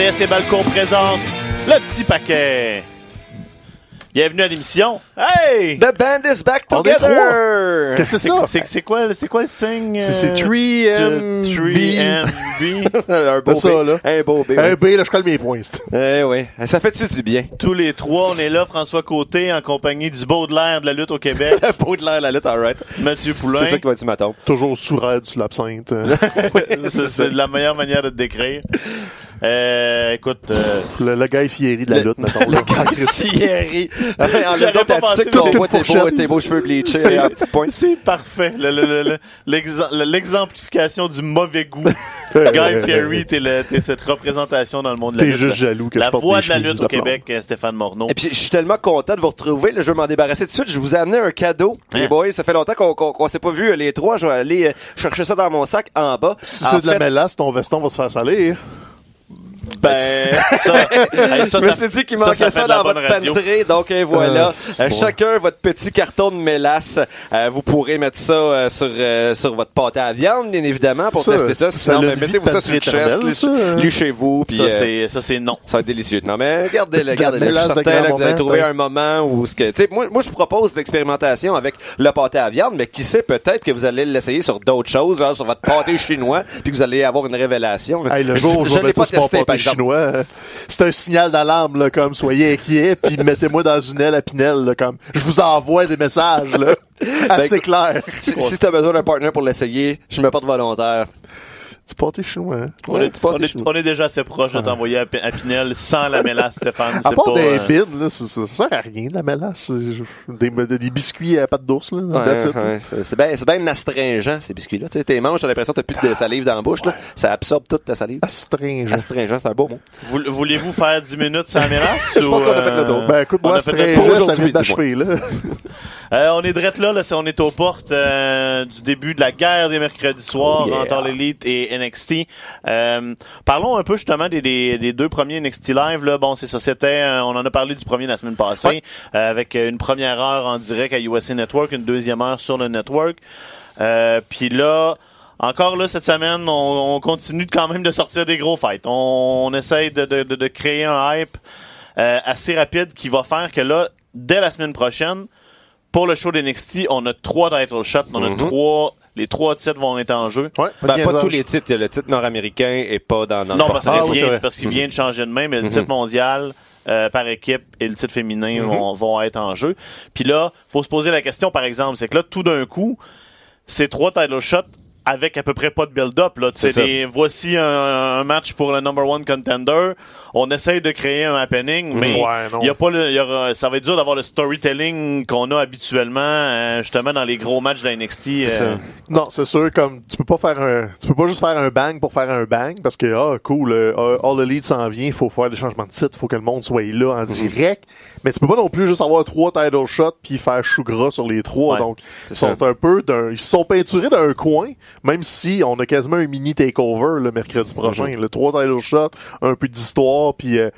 RDS et Balcon présente le petit paquet. Bienvenue à l'émission. Hey! The band is back together! Qu'est-ce que c'est ça? C'est c'est quoi, c'est quoi le signe? C'est- c'est euh, 3MB. 3MB. un beau C'est ça, B. là. Un beau B. Un. B, là, je colle mes points. Eh oui. Ça fait-tu du bien? Tous les trois, on est là. François Côté, en compagnie du Baudelaire de la lutte au Québec. Beau de l'air, la lutte, alright. Mathieu Poulain. C'est ça qui va être ma tombe. Toujours sous raide sur l'absinthe. C'est c'est la meilleure manière de te décrire. Euh, écoute, euh, le, le gars fieri de la Le- lutte, mettons. là. Thierry. en même J'aurais pas pensé que tes beaux, tes beaux cheveux bleachés en petits points. c'est parfait. Le- le- le- le- l'exem- le- L'exemplification du mauvais goût. Guy Fieri, t'es le- t'es cette représentation dans le monde de la T'es lutte. juste jaloux que la je porte voix de la lutte au. Québec, euh, Stéphane Morneau. Et puis, je suis tellement content de vous retrouver. Là, je vais m'en débarrasser tout de suite. Je vous ai amené un cadeau. Hein? Les boys, ça fait longtemps qu'on qu'on, s'est pas vu euh, les trois. Je vais aller euh, chercher ça dans mon sac en bas. Si c'est de la mélasse, ton veston va se faire salir. Ben, ça, hey, ça, je me suis dit qu'il manquait ça dans votre pantry. Donc euh, voilà, Euh, c'est Euh, bon. chacun votre petit carton de mélasse. Euh, vous pourrez mettre ça euh, sur euh, sur votre pâté à viande, bien évidemment, pour Ça, tester ça. Sinon, ben, une mettez-vous ça sur chest, éternelle, ça, hein? lu chez vous, puis ça, euh, c'est, ça, c'est non. ça va être délicieux. Non, mais regardez-le, regardez-le. Je suis certain que vous allez trouver un moment où ce que, tu sais, moi, moi, je vous propose l'expérimentation avec le pâté à viande, mais qui sait, peut-être que vous allez l'essayer sur d'autres choses, là, sur votre pâté chinois, puis que vous allez avoir une révélation. Hey, le Je- ne l'ai pas testé, par. Chinois, euh, c'est un signal d'alarme, là, comme soyez inquiets, puis mettez-moi dans une aile à Pinel, là, comme je vous envoie des messages, là, assez Ben, clairs. Si, si t'as besoin d'un partner pour l'essayer, je me porte volontaire. C'est pâté chinois, hein? On, Ouais, est, on, on déjà assez proche de t'envoyer à, Pinel sans la mélasse, Stéphane. À C'est part pas, des euh, bines, là, ça, sert à rien, la mélasse. Je- Des, des biscuits à pâte d'ours, là. C'est bien c'est bien astringent, ces biscuits-là. Tu sais, t'es manges, t'as l'impression que t'as plus de salive dans la bouche, là. Ça absorbe toute ta salive. Astringent. Astringent, c'est un beau mot. Voul- Voulez-vous faire 10 minutes sans mélasse? Je pense qu'on a fait le tour. Ben, écoute, moi, astringent, ça vient d'achever. Euh, on est drette là, là on est aux portes euh, du début de la guerre des mercredis soirs Oh, yeah. entre l'Elite et NXT. Euh, parlons un peu justement des, des, des deux premiers NXT Live. Là. Bon, c'est ça, c'était, euh, on en a parlé du premier la semaine passée, Ouais. euh, avec une première heure en direct à USA Network, une deuxième heure sur le network. Euh, Puis là, encore là cette semaine, on, on continue quand même de sortir des gros fights. On, on essaye de, de, de, de créer un hype euh, assez rapide qui va faire que là, dès la semaine prochaine, pour le show d'NXT, on a trois title shots, on a Mhm. trois, les trois titres vont être en jeu. Ouais, Ben, pas tous les titres. Le titre nord-américain est pas dans, dans Non, le parce portrait. Ah, oui, parce qu'il vient de changer de main, mais le Mhm. titre mondial euh, par équipe et le titre féminin vont, vont être en jeu. Puis là, faut se poser la question, par exemple, c'est que là, tout d'un coup, ces trois title shots avec à peu près pas de build-up. Là, des- voici un, un match pour le number one contender. On essaye de créer un happening, mais Ouais, y a pas le, il y aura- ça va être dur d'avoir le storytelling qu'on a habituellement, euh, justement dans les gros matchs de la NXT. Euh, ça. Non, c'est sûr, comme, tu peux pas faire un, tu peux pas juste faire un bang pour faire un bang, parce que, ah, cool, euh, All Elite s'en vient, il faut faire des changements de titre, faut que le monde soit là en direct, mais tu peux pas non plus juste avoir trois title shots puis faire chou gras sur les trois, Ouais, donc, ils sont un peu d'un, ils se sont peinturés d'un coin, même si on a quasiment un mini takeover le mercredi prochain, le trois title shots, un peu d'histoire, puis euh,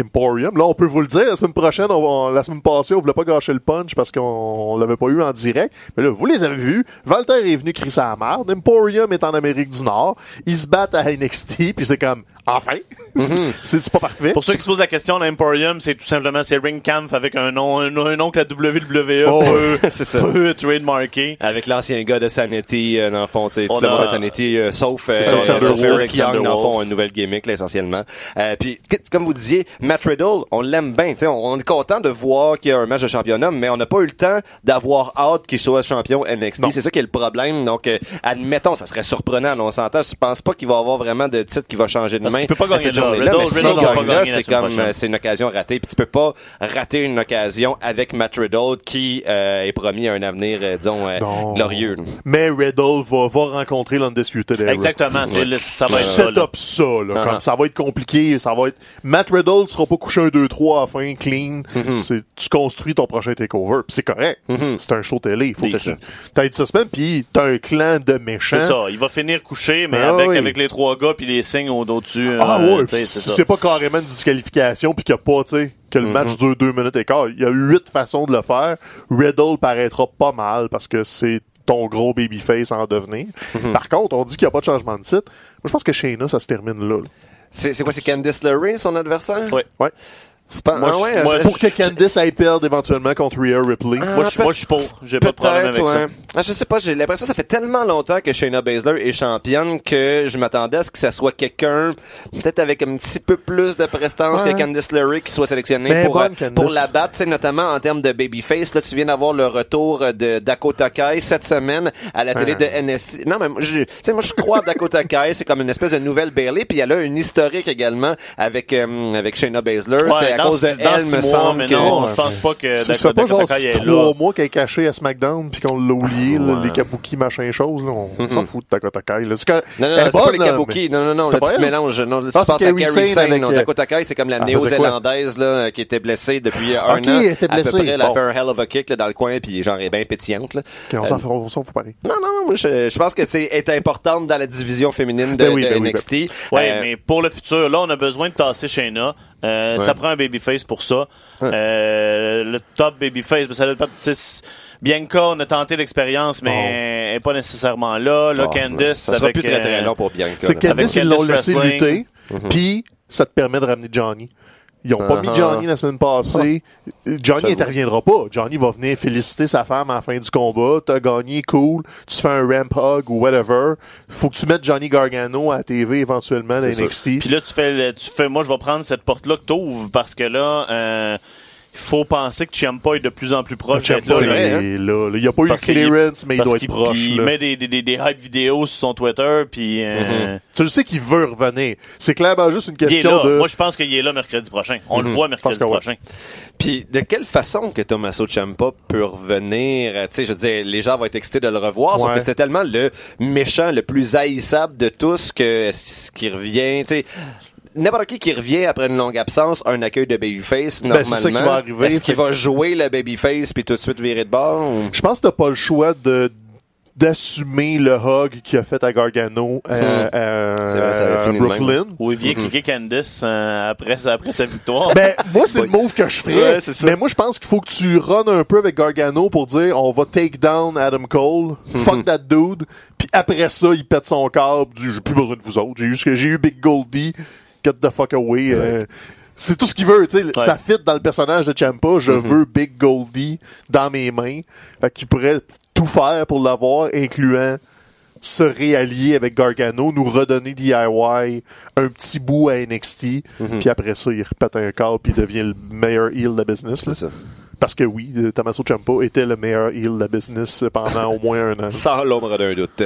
Emporium. Là, on peut vous le dire, la semaine prochaine, on, on- la semaine passée, on voulait pas gâcher le punch parce qu'on on l'avait pas eu en direct. Mais là, vous les avez vus. Walter est venu crier sa merde. Emporium est en Amérique du Nord. Ils se battent à NXT, puis c'est comme, enfin, c'est c'est pas parfait? Pour ceux qui se posent la question, l'Emporium, c'est tout simplement c'est Ring Camp avec un nom, un, un nom que la WWE Oh, peut, c'est ça. peut trademarker. Avec l'ancien gars de Sanity, euh, dans le fond, tu sais, On tout le monde de Sanity, euh, sauf, euh, sauf Alexander Eric. Young, dans le fond, une nouvelle gimmick, là, essentiellement. Euh, puis, comme vous disiez, Matt Riddle, on l'aime bien, tu sais, on, on est content de voir qu'il y a un match de championnat, mais on n'a pas eu le temps d'avoir hâte qu'il soit champion NXT. C'est ça qui est le problème. Donc, euh, admettons, ça serait surprenant, on s'entend. Je pense pas qu'il va y avoir vraiment de titre qui va changer de Parce main. qu'il peut pas gagner cette là. journée-là. Mais gagne là, c'est comme, euh, c'est une occasion ratée. Puis tu peux pas rater une occasion avec Matt Riddle qui euh, est promis à un avenir, euh, disons, euh, glorieux. Mais Riddle va, va rencontrer l'Undisputed Era. Exactement, le- ça va être ça. set là. up ça, là. Comme ça va être compliqué, ça va être. Matt Riddle sera pas couché un 2-3 à la fin, clean. Mm-hmm. C'est, tu construis ton prochain takeover. Pis c'est correct. C'est un show télé. Il faut que tu, t'as du suspense, pis t'as un clan de méchants. C'est ça. Il va finir couché, mais Ah avec, oui. avec les trois gars puis les signes au- au-dessus. Ah euh, ouais, tu c'est si ça. c'est pas carrément une disqualification puis qu'il y a pas, tu sais, que le Mm-hmm. match dure deux minutes et quart. Il y a huit façons de le faire. Riddle paraîtra pas mal parce que c'est ton gros babyface en devenir. Mm-hmm. Par contre, on dit qu'il n'y a pas de changement de titre. Moi, je pense que Shayna, ça se termine là. là. C'est quoi, c'est Candice LeRae, son adversaire? Ouais. Ouais. Moi, ah je- ouais, moi, je- Pour que Candice aille perdre éventuellement contre Rhea Ripley. Ah, moi, je, peut- moi, je suis pour. J'ai pas de problème avec ça. Ah, je sais pas, j'ai l'impression que ça fait tellement longtemps que Shayna Baszler est championne que je m'attendais à ce que ça soit quelqu'un, peut-être avec un petit peu plus de prestance Ouais. que Candice LeRae qui soit sélectionné Mais pour, bonne, euh, pour la battre, notamment en termes de babyface. Là, tu viens d'avoir le retour de Dakota Kai cette semaine à la télé de NXT. Non, mais je, tu sais, moi, je crois à Dakota Kai, c'est comme une espèce de nouvelle Bailey, puis elle a une historique également avec, euh, avec Shayna Baszler. Cause de elle, me mois, semble mais que... non, je pense pas que Dakota pas genre Kai est trois mois qu'elle est cachée à SmackDown puis qu'on l'a oublié, là, Ouais. les kabuki machin chose, là, on s'en fout de Dakota Kai. Là. C'est quand- Non, non, c'est pas les Kabuki. Non, non, non, C'était là, pas tu mélanges. Non, tu Ah, c'est penses à Carrie Sane Non, euh, Dakota Kai, c'est comme la Ah, néo-zélandaise, là, qui était blessée depuis un Ok, an. elle était À peu blessée? près, elle a fait un hell of a kick, là, dans le coin, puis genre, elle est bien pétillante, là. Ok, on s'en fait, on s'en fout pareil. Non, non, non, moi, je, pense que c'est est importante dans la division féminine de, Ben oui, de ben oui, NXT. Ouais, Euh, mais pour le futur, là, on a besoin de tasser Shayna. Euh, Ça prend un babyface pour ça. Euh, le top babyface, ça doit Bianca, on a tenté l'expérience, mais elle est pas nécessairement là. Là, oh, Candice, ça sera avec, plus très très euh, long pour Bianca. C'est. Candice, Avec ils l'ont laissé lutter, Mhm. puis ça te permet de ramener Johnny. Ils ont pas mis Uh-huh. Johnny la semaine passée. Johnny interviendra pas. Johnny va venir féliciter sa femme à la fin du combat. T'as gagné, cool. Tu fais un ramp hug ou whatever. Faut que tu mettes Johnny Gargano à la TV éventuellement à NXT. Puis là, tu fais, le- tu fais, moi, je vais prendre cette porte-là que t'ouvres parce que là, euh, il faut penser que Ciampa est de plus en plus proche d'être là. vrai, hein? il est là, là. Il n'y a pas eu de Parce qu'il- clearance, mais il doit être proche. il là. met des, des, des, des hype vidéos sur son Twitter, puis euh, Tu le sais qu'il veut revenir. C'est clairement juste une il est question là. de... Moi, je pense qu'il est là mercredi prochain. On le voit mercredi prochain. Puis de quelle façon que Tommaso Ciampa peut revenir? Euh, Tu sais, je veux dire, les gens vont être excités de le revoir. Sauf Ouais. que c'était tellement le méchant, le plus haïssable de tous que ce qui revient. Tu sais, n'importe qui qui revient après une longue absence, un accueil de babyface Ben, normalement. c'est ça qui va arriver. Est-ce qu'il va jouer le babyface puis tout de suite virer de bord ou- Je pense que t'as pas le choix de d'assumer le hug qu'il a fait à Gargano euh, à, Hmm. À. Brooklyn. Ou il vient cliquer Candice euh, après, sa- après sa victoire. Ben, moi, c'est le move que je ferais. Ouais, c'est ça. mais moi, je pense qu'il faut que tu runs un peu avec Gargano pour dire on va take down Adam Cole, fuck that dude, puis après ça, il pète son câble, j'ai plus besoin de vous autres, j'ai eu ce que j'ai eu Big Goldie, get the fuck away. euh, c'est tout ce qu'il veut, tu sais. Ça fit dans le personnage de Champa. Je veux Big Goldie dans mes mains. Fait qu'il pourrait tout faire pour l'avoir, incluant se réallier avec Gargano, nous redonner DIY, un petit bout à NXT, puis après ça, il repète un câble puis il devient le meilleur heel de la business. là. C'est ça. Parce que oui, euh, Tommaso Ciampa était le meilleur heel de la business pendant au moins un an. Sans l'ombre d'un doute.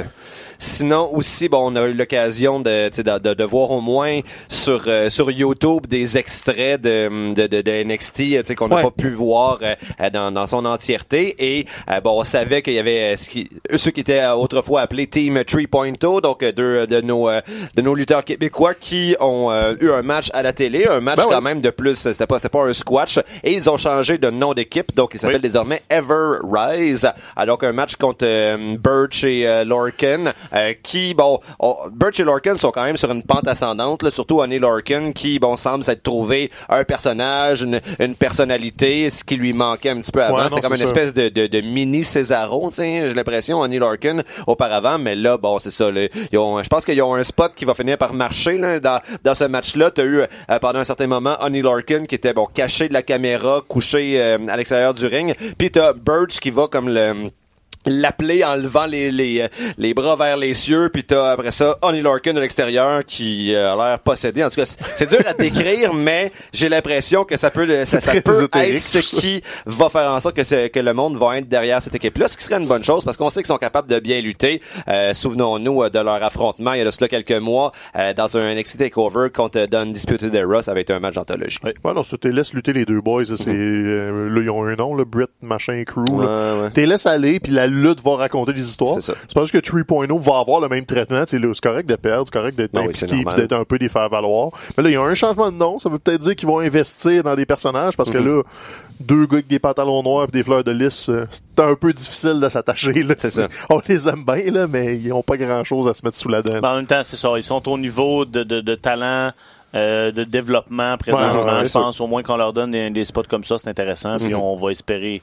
Sinon aussi, bon, on a eu l'occasion de, de, de, de voir au moins sur euh, sur YouTube des extraits de de, de, de NXT, euh, qu'on n'a Ouais. pas pu voir euh, dans, dans son entièreté. Et euh, bon, on savait qu'il y avait euh, ce qui, eux, ceux qui étaient euh, autrefois appelés Team 3.0, donc euh, deux de nos euh, de nos lutteurs québécois qui ont euh, eu un match à la télé, un match Ben quand même de plus. C'était pas c'était pas un squash. Et ils ont changé de nom d'équipe, donc il s'appelle Oui. désormais Ever Rise. Alors un match contre euh, Birch et euh, Lorcan, euh, qui bon, on- Birch et Lorcan sont quand même sur une pente ascendante, là, surtout Honey Lorcan, qui bon semble s'être trouvé un personnage, une, une personnalité, ce qui lui manquait un petit peu avant. Ouais, C'était comme une espèce de, de, de mini sais, j'ai l'impression Honey Lorcan auparavant, mais là bon c'est ça. je pense qu'ils ont un spot qui va finir par marcher là, dans dans ce match-là. T'as eu euh, pendant un certain moment Honey Lorcan qui était bon caché de la caméra, couché euh, à l'extérieur du ring, puis t'as Birch qui va comme le l'appeler en levant les, les, euh, les bras vers les cieux puis t'as après ça Honey Lorcan de l'extérieur qui euh, a l'air possédé en tout cas c'est- dur à décrire mais j'ai l'impression que ça peut ça, ça peut être ce qui va faire en sorte que, ce- que le monde va être derrière cette équipe là ce qui serait une bonne chose parce qu'on sait qu'ils sont capables de bien lutter Euh, souvenons-nous euh, de leur affrontement il y a de cela quelques mois euh, dans un NXT TakeOver contre Don Disputed Era ça avait été un match d'anthologie Ouais, non, ça, t'es laisse lutter les deux boys. C'est, euh, là, ils ont un nom, le Brit machin crew. là. Ouais, ouais. T'es laisse aller, puis la lutte va raconter des histoires. C'est ça. C'est pas juste que 3.0 va avoir le même traitement. C'est correct de perdre, c'est correct d'être oui, c'est impliqué, puis d'être un peu des faire-valoir. Mais là, il y a un changement de nom. Ça veut peut-être dire qu'ils vont investir dans des personnages, parce que Mhm. là, deux gars avec des pantalons noirs et des fleurs de lys, euh, c'est un peu difficile de s'attacher. On les aime bien, là, mais ils ont pas grand-chose à se mettre sous la dent. En même temps, c'est ça. Ils sont au niveau de, de, de talent, euh, de développement présentement. Ouais, ouais, je pense au moins qu'on leur donne des, des spots comme ça, c'est intéressant. Puis Mhm. on va espérer.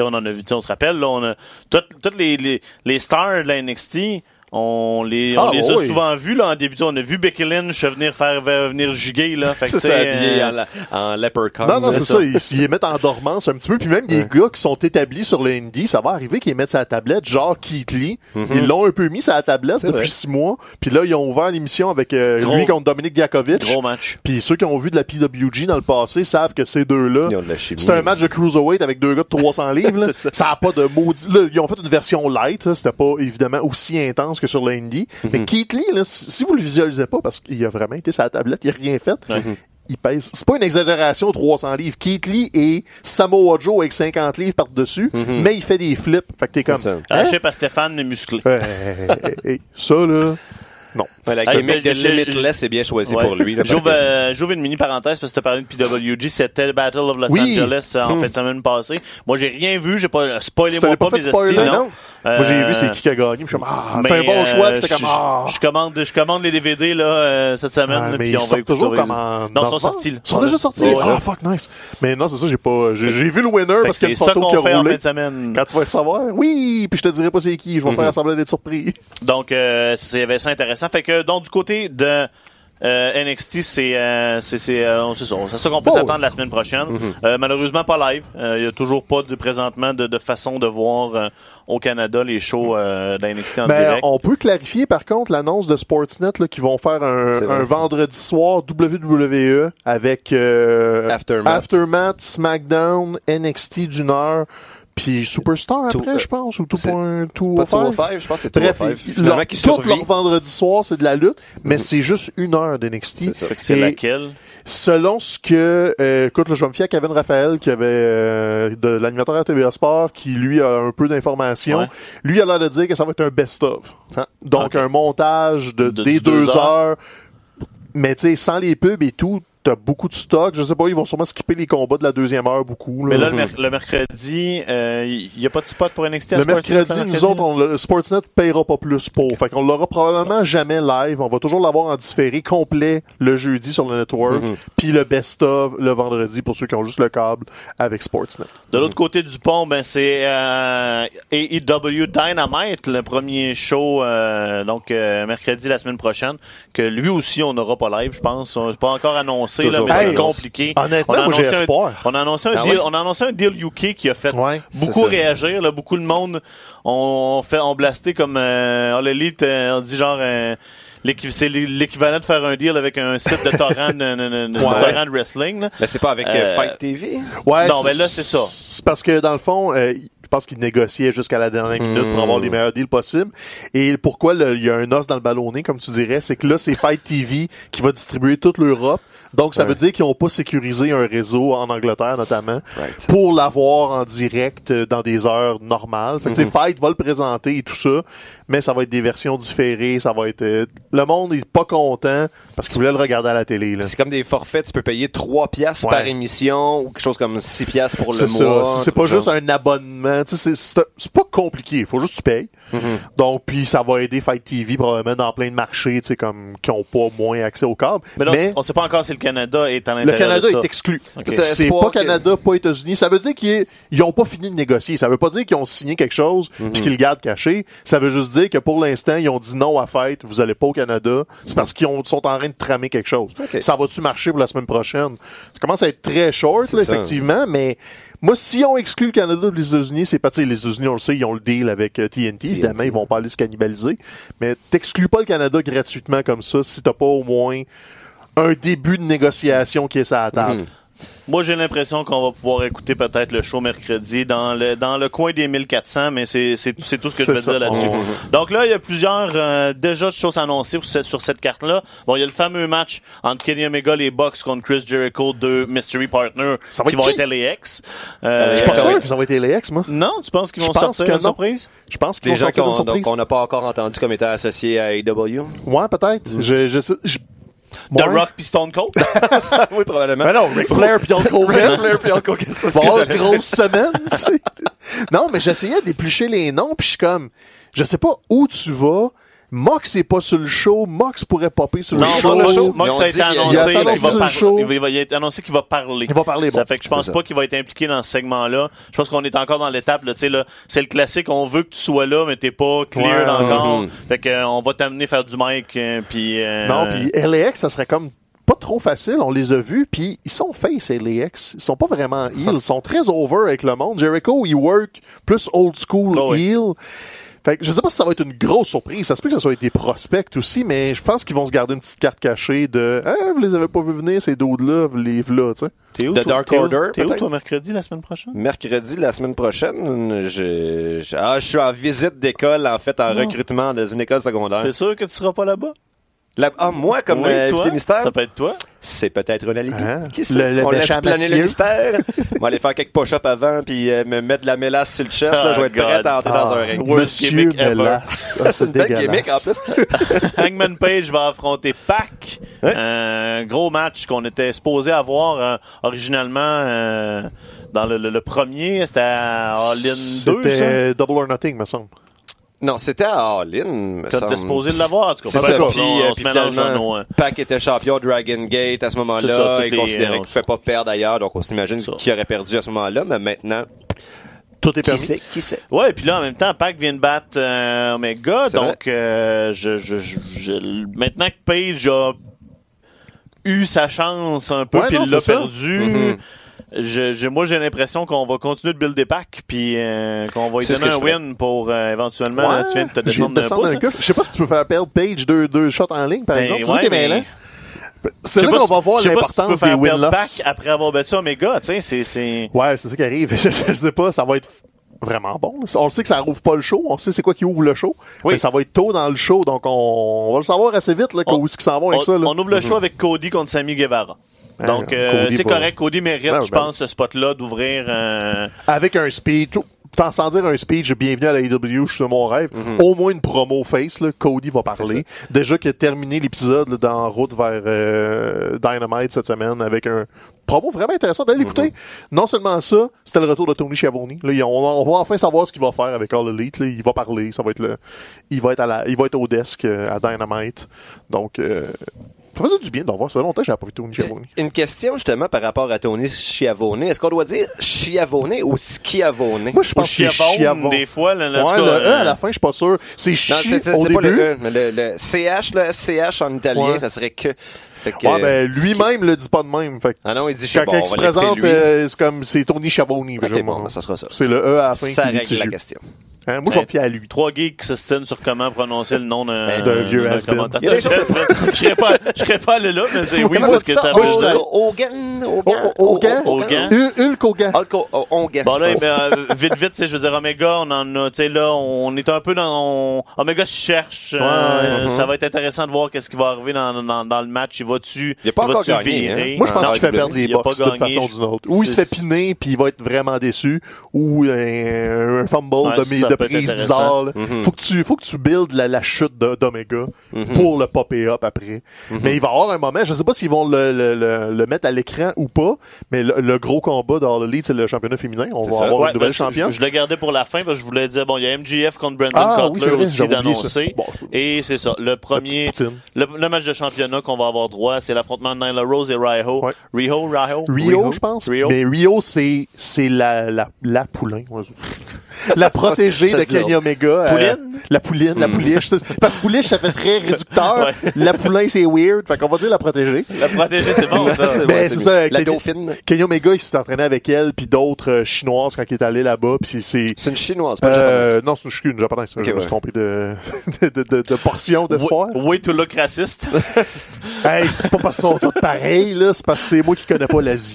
On en a vu, on se rappelle, là, on a toutes toutes les, les, les stars de la NXT. On les, on Ah, les a oui. souvent vus là, en début. On a vu Becky Lynch venir faire venir giguer. Là, fait que, ça, habillé euh, en, la- en leprechaun. Non, non, c'est ça. Ils, ils les mettent en dormance un petit peu. Puis même des gars qui sont établis sur le indie, ça va arriver qu'ils mettent sa tablette, genre Keith Lee. Ils l'ont un peu mis sa tablette depuis vrai. six mois. Puis là, ils ont ouvert l'émission avec euh, Gros- lui contre Dominique Diakovic. Gros match. Puis ceux qui ont vu de la PWG dans le passé savent que ces deux-là, c'était un match de cruiserweight avec deux gars de 300 livres. ça. ça a pas de maudit. Là, ils ont fait une version light. C'était pas évidemment aussi intense que sur l'indie. Mhm. Mais Keith Lee, là, si vous le visualisez pas, parce qu'il a vraiment été sa tablette, il a rien fait. Il pèse. C'est pas une exagération, 300 livres. Keith Lee et Samoa Joe avec 50 livres par-dessus, mais il fait des flips. Fait que t'es comme. Mhm. ça. hein? Stéphane, mais musclé. Euh, ça, là. Non. Ouais, la gimmick de Limitless, c'est bien choisi Ouais. pour lui. J'ouvre euh, j'ouvre une mini parenthèse parce que tu as parlé de PWG. C'était le Battle of Los Oui. Angeles euh, en fin de semaine passée. Moi, j'ai rien vu. J'ai pas spoilé Tu t'avais moi pas pas, fait mes spoiler, estis, non? Moi, j'ai Euh, vu c'est qui qui a gagné. Je suis comme, ah, mais, c'est un bon choix. euh, J'étais comme, je- ah. Je commande, je commande les DVD là euh, cette semaine. Là, mais ils sortent toujours comme en Non, ils sont sortis. Ils sont déjà sortis. Ah, fuck, nice. Mais non, c'est ça, j'ai pas, j'ai, vu le winner Fait parce que qu'il y a C'est une ça photo qui fait a en fin roulé. de semaine. Quand tu vas le savoir, oui, puis je te dirai pas c'est qui, je vais faire semblant d'être surpris. Donc, euh, c'est- il y avait ça intéressant. Fait que, donc, du côté de euh, NXT, c'est euh, c'est euh, ça. C'est ça qu'on peut Oh. s'attendre la semaine prochaine. Euh, malheureusement, pas live. Euh, Il y a toujours pas de présentement de, de façon de voir euh, au Canada les shows euh, d'NXT en Ben, direct. on peut clarifier par contre l'annonce de Sportsnet qui vont faire un, vendredi soir WWE avec euh, Aftermath. Aftermath, SmackDown, NXT d'une heure, puis Superstar Tout- après, je pense, ou tout point tout Pas 205, je pense que c'est Bref, 205. ils- Finalement, leur- qui tout survit. leur vendredi soir, c'est de la lutte, mais c'est juste une heure d'NXT. C'est laquelle? Selon ce que, euh, écoute, là, je vais me fier à Kevin Raphaël, qui avait euh, de l'animateur à TVA Sport, qui lui a un peu d'informations. Ouais. Lui a l'air de dire que ça va être un best-of. Ah. Donc Ok. un montage de, De- des deux heures. heures. Mais tu sais, sans les pubs et tout, t'as beaucoup de stock. Je sais pas, ils vont sûrement skipper les combats de la deuxième heure beaucoup. Mais là, là. le, le mercredi, euh, il n'y a pas de spot pour NXT à Le Sportsnet, mercredi, le nous mercredi, autres, on, le Sportsnet payera pas plus pour. Fait qu'on l'aura probablement jamais live. On va toujours l'avoir en différé complet le jeudi sur le network. Mhm. Puis le best-of le vendredi pour ceux qui ont juste le câble avec Sportsnet. De l'autre côté du pont, ben c'est euh, AEW Dynamite, le premier show, euh, donc euh, mercredi la semaine prochaine, que lui aussi on n'aura pas live, je pense. C'est pas encore annoncé, là, mais c'est compliqué. Honnêtement, On a annoncé un- espoir. On a annoncé un Ah deal, oui? on a annoncé un deal UK qui a fait Ouais, beaucoup réagir. Là, beaucoup de monde ont fait, ont blasté comme euh, All Elite, euh, on dit genre. euh, c'est l'équivalent de faire un deal avec un site de torrent de, de- de- de- de Ouais. torrent de wrestling. là. Mais c'est pas avec euh, Fight TV? Ouais, Non, mais là, c'est ça. C'est parce que, dans le fond, euh, je pense qu'ils négociaient jusqu'à la dernière minute pour avoir les meilleurs deals possibles. Et pourquoi il y a un os dans le ballonné, comme tu dirais, c'est que là, c'est Fight TV qui va distribuer toute l'Europe. Donc, ça Ouais. veut dire qu'ils n'ont pas sécurisé un réseau en Angleterre, notamment, Right. pour l'avoir en direct euh, dans des heures normales. Fait que, tu sais, Fight va le présenter et tout ça, mais ça va être des versions différées, ça va être... euh, le monde est pas content parce qu'il voulait le regarder à la télé, là. C'est comme des forfaits, tu peux payer 3 piastres Ouais. par émission ou quelque chose comme 6 piastres pour le C'est mois. C'est pas juste un abonnement. Tu sais, C'est pas compliqué. Il faut juste que tu payes. Mm-hmm. Donc, puis ça va aider Fight TV probablement dans plein de marchés, tu sais, comme qui ont pas moins accès au câble. Mais là, Mais on sait pas encore si le Canada est à le Canada de ça. est exclu. Ok. Tout à- C'est pas que- Canada, pas États-Unis. Ça veut dire qu'ils ils ont pas fini de négocier. Ça veut pas dire qu'ils ont signé quelque chose Mm-hmm. puis qu'ils le gardent caché. Ça veut juste dire que pour l'instant, ils ont dit non à Fight. Vous allez pas au Canada. C'est parce qu'ils ont- sont en train de tramer quelque chose. Ça va-tu marcher pour la semaine prochaine? Ça commence à être très short, là, effectivement, mais moi, si on exclut le Canada de les États-Unis, c'est pas, tu sais, les États-Unis, on le sait, ils ont le deal avec euh, TNT. Évidemment, ils vont pas aller se cannibaliser. Mais t'exclus pas le Canada gratuitement comme ça si t'as pas au moins un début de négociation qui est sur la table. Mhm. Moi, j'ai l'impression qu'on va pouvoir écouter peut-être le show mercredi dans le dans le coin des 1400, mais c'est tout ce que je veux ça. dire là-dessus. Mhm. Donc là, il y a plusieurs euh, déjà de choses annoncées sur cette, sur cette carte-là. Bon, il y a le fameux match entre Kenny Omega les Bucks contre Chris Jericho, deux mystery partners Ça va qui être vont qui? être LAX. Euh, Je suis pas ça sûr va être- qu'ils ont été les ex, moi. Non, tu penses qu'ils Je vont pense sortir que une non. surprise? Je pense qu'ils Les vont gens sortir une qu'on surprise. qu'on n'a pas encore entendu comme étant associés à AEW. Ouais, peut-être. Je, je, sais- je- The. Rock puis Stone Cold? oui, probablement. Ben non, Ric Flair puis Hulk Hogan. Flair puis Hulk Hogan, c'est ce que grosse semaine, tu sais. Non, mais j'essayais d'éplucher les noms, puis je suis comme, je sais pas où tu vas Mox est pas sur le show. Mox pourrait popper sur Non, le sur show. le show. Mox a été annoncé il va, le il va- il a été annoncé qu'il va parler. Il va parler, Ça bon, fait que je pense pas qu'il va être impliqué dans ce segment-là. Je pense qu'on est encore dans l'étape, là, tu sais, là, c'est le classique, on veut que tu sois là, mais t'es pas clear Ouais, encore. mhm. Fait que, euh, on va t'amener faire du mic, euh, puis euh, Non, puis LAX, ça serait comme pas trop facile. On les a vus, puis ils sont face, LAX. Ils sont pas vraiment heel. Ils sont très over avec le monde. Jericho, il work plus old school Oh oui. heel. Fait que je sais pas si ça va être une grosse surprise. Ça se peut que ça soit des prospects aussi, mais je pense qu'ils vont se garder une petite carte cachée de Ah, vous les avez pas vu venir, ces dudes-là, vous les là, tu sais. T'es où, The toi? Dark T'es? Order, T'es où, toi, mercredi, la semaine prochaine? Mercredi, la semaine prochaine, je, je, ah, je suis en visite d'école, en fait, en Non. recrutement dans une école secondaire. T'es sûr que tu seras pas là-bas? La- ah, moi, comme Oui, euh, toi? invité mystère? Ça peut être toi? C'est peut-être un alibi. Hein? Qui sait? Le- le On laisse planer Mathieu. le mystère. On va aller faire quelques push-ups avant, puis euh, me mettre de la mélasse sur le chest. là, Oh, je vais être God. prêt à entrer dans un ring. Monsieur. Melas. Ah, c'est Belle gimmick, en plus. Hangman Page va affronter Pac. Ouais. Un gros match qu'on était supposé avoir euh, originalement euh, dans le, le- le premier. C'était à All In 2, ça? C'était Double or Nothing, me semble. Non, c'était à All-In. t'es supposé l'avoir, en tout cas. C'est ça, Puis, on, euh, on puis finalement, euh, Pac était champion Dragon Gate à ce moment-là. Il considérait qu'il ne pouvait pas perdre ailleurs, donc on s'imagine qu'il aurait perdu à ce moment-là, mais maintenant, Tout est qui permis. sait, qui sait. Ouais, puis là, en même temps, Pac vient de battre euh, Omega, donc euh, je, je, je, je- maintenant que Page a eu sa chance un peu, puis il l'a perdu, Mhm. Je, je- moi j'ai l'impression qu'on va continuer de builder Pac, puis euh, qu'on va ce donner un win pour euh, éventuellement, Ouais, tu viens de te descendre de d'un pouce. hein? Je sais pas si tu peux faire perdre Page deux, deux shots en ligne, par Ben, exemple. C'est ouais, est mais-. Je C'est là qu'on va voir si tu l'importance des win-loss. Après avoir battu Omega, tu sais, c'est... Ouais, c'est ça qui arrive. Je, je sais pas, ça va être vraiment bon. là. On le sait que ça rouvre pas le show. On sait c'est quoi qui ouvre le show. Oui. Mais ça va être tôt dans le show, donc on, on va le savoir assez vite là, On- où est-ce qu'ils s'en vont On, avec ça. Là. on ouvre le show avec Cody contre Sammy Guevara. Donc, euh, c'est correct. Cody mérite, je ben- pense, ce spot-là d'ouvrir euh, Avec un speech, tout- sans sans dire un speech, bienvenue à la AEW, je suis mon rêve. Au moins une promo face, là, Cody va parler. Déjà qu'il a terminé l'épisode dans route vers euh, Dynamite cette semaine avec un promo vraiment intéressant. D'aller l'écouter. Non seulement ça, c'était le retour de Tony Schiavone. Là, on, on va enfin savoir ce qu'il va faire avec All Elite. Là. Il va parler, ça va être le, il va être à la, il va être au desk euh, à Dynamite. Donc, euh, ça faisait du bien de le voir. Ça fait longtemps que j'ai pas vu Tony Schiavone. Une question justement par rapport à Tony Schiavone. Est-ce qu'on doit dire Schiavone ou Schiavone? Moi, je pense que c'est Chiavone, Schiavone. des fois. Là, Ouais, cas, le E à euh, la fin, je suis pas sûr. C'est Non, chi au c'est pas début. le E, mais le, le CH, le SCH en italien, Ouais. ça serait que. Fait que Ouais, ben, lui-même le dit pas de même. Fait Ah non, il dit quand bon, il se présente, euh, c'est comme, c'est Tony Schiavone. Ok, genre, bon, ben, ça sera ça. C'est le E à la fin Ça règle la question. Hein, moi, je vais fier à lui. Trois geeks qui se tiennent sur comment prononcer le nom d'un D'un vieux has-been. commentateur. Il y a des choses Je serais pas, je serais pas allé là, mais c'est oui, c'est ce que ça veut dire. Hogan, Hogan, Hogan? Hogan. Hul- Hulk Hogan. Hogan. Bon là, eh ben, euh, vite, vite, tu sais, je veux dire, Omega, on en a, tu sais, là, on est un peu dans, on- Omega se cherche, euh, Ouais, mhm. ça va être intéressant de voir qu'est-ce qui va arriver dans, dans, dans le match, il va-tu, Il a pas va-tu encore gagné, virer? hein? Moi, je pense qu'il fait perdre les box d'une façon ou d'une autre. Ou il se fait piner, puis il va être vraiment déçu. Ou un fumble de, ça de prise bizarre. là. Mhm. Faut que tu, faut que tu builds la, la chute d'Omega Mhm. pour le popper up après. Mais il va y avoir un moment, je sais pas s'ils vont le, le, le, le mettre à l'écran ou pas, mais le, le gros combat dans le lead, c'est le championnat féminin. On va ça. avoir Ouais, une nouvelle que championne. Je, je l'ai gardé pour la fin parce que je voulais dire, bon, il y a MGF contre Brandon Ah, Cutler aussi d'annoncer. Bon, et c'est ça, le premier, le, match de championnat qu'on va avoir droit, c'est l'affrontement de Nyla Rose et Raiho. Ouais. Riho, Raiho? Rio, je pense. Rio. Mais Rio, c'est, c'est la, la, la poulain. La protégée De Kenny Omega. euh, Pouline? la pouline, la pouliche. c'est- Parce que pouliche, ça fait très réducteur. La poulain, c'est weird. Fait qu'on va dire la protégée. La protégée, c'est bon, ça. C'est- Ben, c'est ça, La dauphine. Kenny Omega, il s'est entraîné avec elle, puis d'autres euh, chinoises quand il est allé là-bas. Puis c'est... C'est une chinoise, pas une Euh, japonaise. non, c'est une, une japonaise. Je me suis trompé de, de, de, de portion d'espoir. Way, to look raciste. Hey, c'est pas parce qu'ils sont tous pareils, là, c'est parce que c'est moi qui connais pas l'Asie.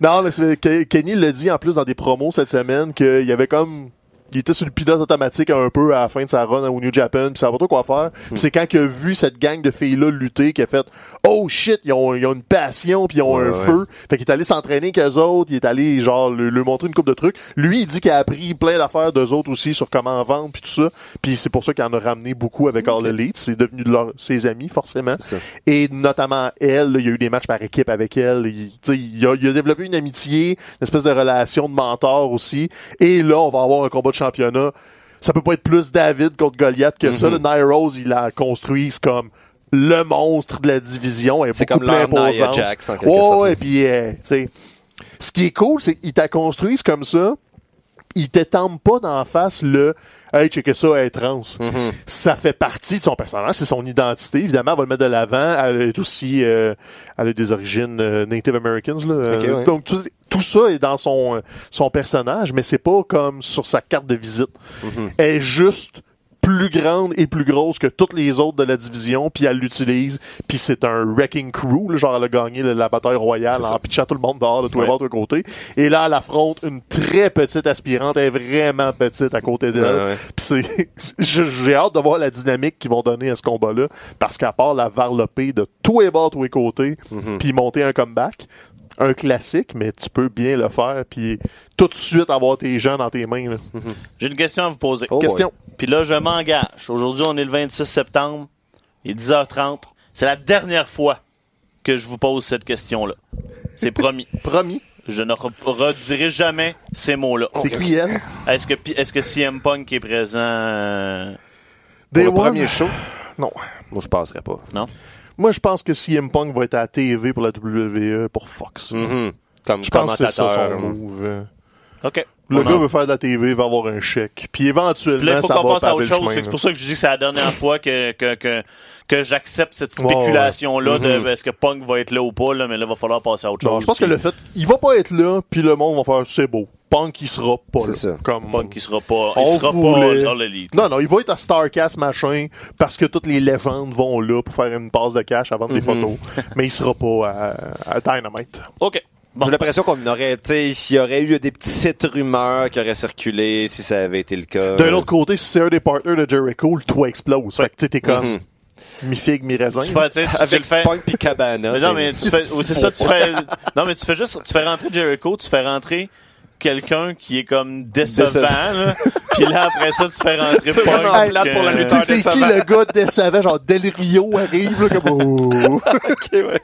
non, mais Kenny l'a dit en plus dans des promos cette semaine qu'il y avait comme il était sur le pilote automatique un peu à la fin de sa run au New Japan, puis ça pas trop quoi faire. Puis C'est quand il a vu cette gang de filles-là lutter qu'il a fait Oh shit, ils ont, ils ont une passion, puis ils ont Ouais, un ouais. feu. Fait qu'il est allé s'entraîner qu'eux autres, il est allé genre lui, lui montrer une coupe de trucs. Lui, il dit qu'il a appris plein d'affaires d'eux autres aussi sur comment vendre puis tout ça. Puis c'est pour ça qu'il en a ramené beaucoup avec All Elite. C'est devenu de leur- ses amis forcément. Et notamment elle, il y a eu des matchs par équipe avec elle. Il, tu sais, il, a, il a développé une amitié, une espèce de relation de mentor aussi. Et là, on va avoir un combat de championnat. ça peut pas être plus David contre Goliath que ça. Le Nia Rose, il la construit comme le monstre de la division. Est C'est beaucoup comme plus. Jax, en quelque Ouais, sorte. ouais, puis, euh, tu sais, ce qui est cool, c'est qu'il t'a construit comme ça. Il t'étend pas d'en face le Hey, check ça, elle est trans. Mhm. Ça fait partie de son personnage, c'est son identité. Évidemment, elle va le mettre de l'avant. Elle est aussi, euh, elle a des origines euh, Native Americans. Là. Ok, ouais. Donc tout, tout ça est dans son son personnage, mais c'est pas comme sur sa carte de visite. Mhm. Elle est juste plus grande et plus grosse que toutes les autres de la division, puis elle l'utilise, puis c'est un wrecking crew, là, genre elle a gagné la, la bataille royale en pitchant tout le monde dehors de tous les bords, de tous les côtés. Et là, elle affronte une très petite aspirante, elle est vraiment petite à côté d'elle. Ouais, ouais. C'est, j'ai hâte de voir la dynamique qu'ils vont donner à ce combat-là, parce qu'à part la varloper de tous les bords, tous les côtés, Mhm. puis monter un comeback, un classique, mais tu peux bien le faire, puis tout de suite avoir tes gens dans tes mains. J'ai une question à vous poser. Oh, Question. Puis là, je m'engage. Aujourd'hui, on est le 26 septembre. Il est 10h30. C'est la dernière fois que je vous pose cette question-là. C'est promis. Promis. Je ne re- redirai jamais ces mots-là. C'est qui elle? Est-ce que, est-ce que CM Punk est présent? euh, Day le One? premier show, Non. moi, je penserais pas. Non? Moi, je pense que CM Punk va être à la TV pour la WWE pour Fox. Comme Je pense que c'est ça son move. OK. Le On gars en- veut faire de la TV, il va avoir un chèque. Puis éventuellement, Puis là, il faut ça qu'on va passe à autre le chose. C'est pour ça que je dis que c'est la dernière fois que, que, que, que j'accepte cette Ouais, ouais. spéculation-là de Mhm. est-ce que Punk va être là ou pas, là, mais là, il va falloir passer à autre chose. Je pense que le fait, il va pas être là, puis le monde va faire c'est beau. Punk, il sera pas C'est là. ça. Comme Punk, il sera pas, On il sera voulait- pas dans l'élite. Non, non, il va être à Starcast machin parce que toutes les légendes vont là pour faire une passe de cash avant des Mhm. photos. Mais il sera pas à, à Dynamite. OK. Bon. J'ai l'impression qu'on aurait, tu s'il y aurait eu des petites rumeurs qui auraient circulé si ça avait été le cas. D'un autre côté, si c'est un des partners de Jericho, le toit explose. Fait que tu t'es comme Mhm. mi-figue, mi-raisin. Tu fais- tu Avec fais- Spunk puis Cabana. Mais non, mais tu fais, ou c'est ça, tu fais, non, mais tu fais juste, tu fais rentrer Jericho, tu fais rentrer quelqu'un qui est comme décevant, Décevant. là. Puis là, après ça, tu fais rentrer C'est Punk. vraiment plate pour le euh, Tu sais, c'est qui le gars décevant? Genre, Del Rio arrive, là, comme, oh. Ok, ouais.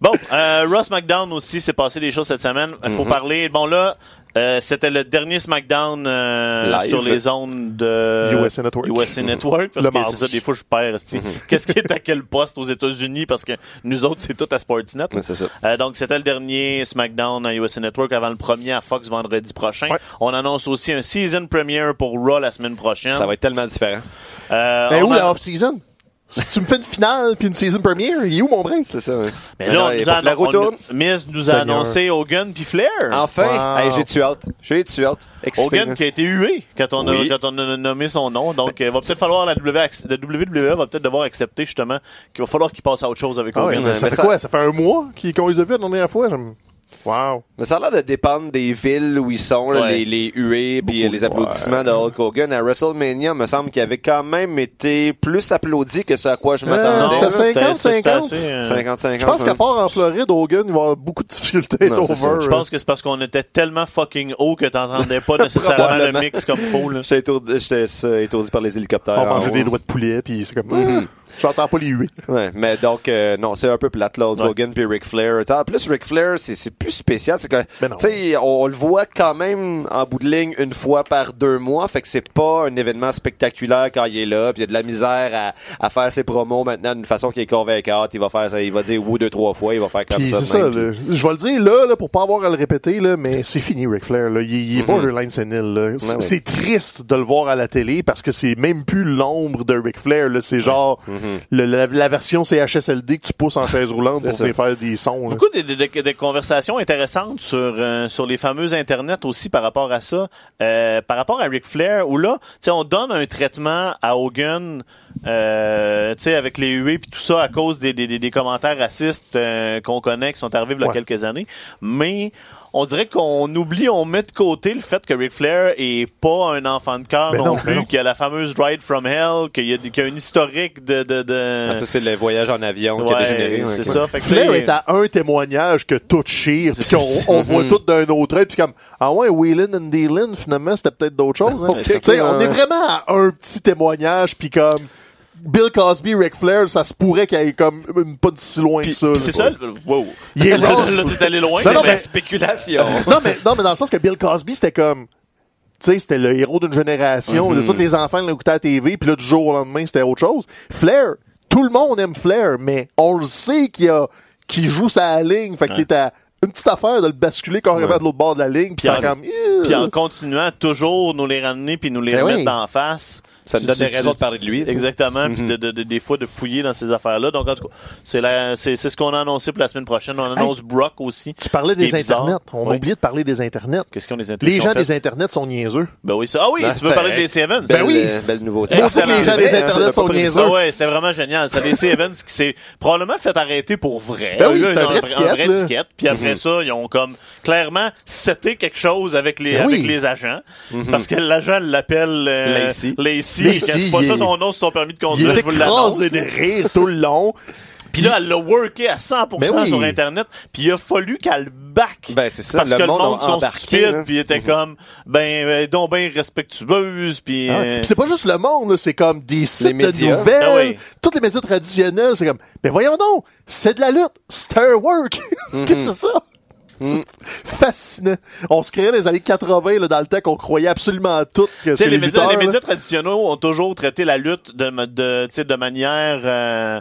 Bon, euh, Ross McDown aussi, s'est passé des choses cette semaine. Il faut Mhm. parler. Bon là, euh, c'était le dernier SmackDown euh, sur les ondes de USA Network. USA Network, parce Le que c'est ça, des fois je perds. esti. Qu'est-ce qui est à quel poste aux États-Unis? Parce que nous autres c'est tout à Sportsnet. ça. Euh, donc c'était le dernier SmackDown à USA Network avant le premier à Fox vendredi prochain. Ouais. On annonce aussi un season premiere pour Raw la semaine prochaine. Ça va être tellement différent. Euh, Ben où a- la off-season? Si tu me fais une finale puis une season premiere, il est où mon break? C'est ça, ouais. Mais là, on il nous a la roue on-. Miz nous a annoncé Hogan puis Flair. Enfin, Wow. hey, j'ai tué hâte? J'ai tué. Excité, Hogan qui a été hué quand on a, quand on a nommé son nom. Donc, il va peut-être falloir la, w, la WWE va peut-être devoir accepter justement qu'il va falloir qu'il passe à autre chose avec Ah ouais, Hogan. mais ça mais fait ça- quoi? Ça fait un mois qu'ils- qu'on les a vus la dernière fois? Wow. Mais ça a l'air de dépendre des villes où ils sont, là, Ouais. les, les huées puis les applaudissements de Hulk Hogan. À WrestleMania, me semble qu'il avait quand même été plus applaudi que ce à quoi je Euh, m'attendais. 50, c'était 50. assez, euh, 50-50. Je pense qu'à ouais. part en Floride, Hogan, il va avoir beaucoup de difficultés Non, over. Je pense que c'est parce qu'on était tellement fucking haut que t'entendais pas nécessairement le mix comme faut. Là. J'étais étourdi, euh, étourdi par les hélicoptères. On mangeait des doigts de poulet, puis c'est comme... Mhm. J'entends pas les huées. Ouais, mais donc euh, non, c'est un peu plate là, Hulk Ouais. Hogan puis Ric Flair. En plus Ric Flair, c'est c'est plus spécial, c'est que Ben non. tu sais, on, on le voit quand même en bout de ligne une fois par deux mois, fait que c'est pas un événement spectaculaire quand il est là, puis il y a de la misère à, à faire ses promos maintenant d'une façon qui est convaincante, il va faire ça, il va dire ou deux trois fois, il va faire comme ça. c'est ça, je vais le dire là, là, pour pas avoir à le répéter, là, mais c'est fini Ric Flair. Là. Il, il est Mhm. borderline sénile. C'est Ouais, ouais. c'est triste de le voir à la télé parce que c'est même plus l'ombre de Ric Flair. là. C'est genre Le- la, la version CHSLD que tu pousses en chaise roulante pour venir faire des sons. là. Beaucoup de, de- de- de conversations intéressantes sur euh, sur les fameux internets aussi par rapport à ça, Euh, par rapport à Ric Flair où là, tu sais, on donne un traitement à Hogan, euh, tu sais, avec les huées puis tout ça à cause des, des, des- des commentaires racistes euh, qu'on connaît qui sont arrivés il y a Ouais. quelques années, mais on dirait qu'on oublie, on met de côté le fait que Ric Flair est pas un enfant de cœur Ben non, non, plus, qu'il y a la fameuse Ride from Hell, qu'il y a, qu'il y a un historique de de, de... Ah, ça c'est le voyage en avion qui a Ouais, dégénéré. ouais. c'est ça. Fait que, Flair est à un témoignage que tout chire, puis on voit tout d'un autre œil, puis comme ah ouais, Wheelin and Dealin, finalement c'était peut-être d'autres choses. Hein. Ok, Tu sais, ok, on ouais. est vraiment à un petit témoignage, puis comme Bill Cosby, Ric Flair, ça se pourrait qu'il y ait comme une- pas de si loin que ça. c'est ça. le- Wow. Il est là, t'es allé loin. C'est mais- la spéculation. non mais non mais dans le sens que Bill Cosby c'était comme tu sais, c'était le héros d'une génération, de tous les enfants l'écoutaient à la TV, puis là, du jour au lendemain, c'était autre chose. Flair, tout le monde aime Flair, mais on le sait qu'il a, qu'il joue sa ligne, fait que Ouais. t'es à une petite affaire de le basculer carrément Ouais. de l'autre bord de la ligne, puis Puis faire en- comme, Puis en continuant toujours nous les ramener puis nous les Ben remettre oui. d'en face. Ça nous donne des raisons de parler de lui. Exactement. Puis Mhm. de, de- de- des fois de fouiller dans ces affaires-là. Donc en tout cas, c'est la- c'est c'est ce qu'on a annoncé pour la semaine prochaine. On annonce Brock aussi. tu parlais des internets. On a Oui. oublié de parler des internets. Qu'est-ce qu'on les intéresse Les gens des internets sont niaiseux. Ben oui, ça. Ah oui, Ben, tu veux parler des Sevens? Ben Belle, oui. euh, belle nouveauté. Moi, les gens des internets sont niaiseux. Ah ouais, c'était vraiment génial. C'est des Sevens qui s'est probablement fait arrêter pour vrai. Ben oui, c'est un vrai ticket. Puis après ça, ils ont comme clairement seté quelque chose avec les, Ben avec les agents. Parce que l'agent l'appelle euh, Lacey. Lacey, C'est pas il ça est- son nom sur son permis de Il conduire. était je vous écrasé de rire tout le long. Puis là, elle l'a worké à 100% Ben oui. sur Internet. Puis il a fallu qu'elle back. Ben, c'est ça. parce le que monde le monde sont stupides, puis était comme, ben, euh, donc ben respectueuse, puis... Ah euh, c'est pas juste le monde, là, c'est comme des sites de nouvelles. Ah oui. Tous les médias traditionnels, c'est comme, mais voyons donc, c'est de la lutte, c'est un work. Qu'est-ce que c'est ça? C'est fascinant. On se créait les années 80, là, dans le temps qu'on croyait absolument à tout que les, les médias, les médias traditionnels ont toujours traité la lutte de, de, de manière... euh,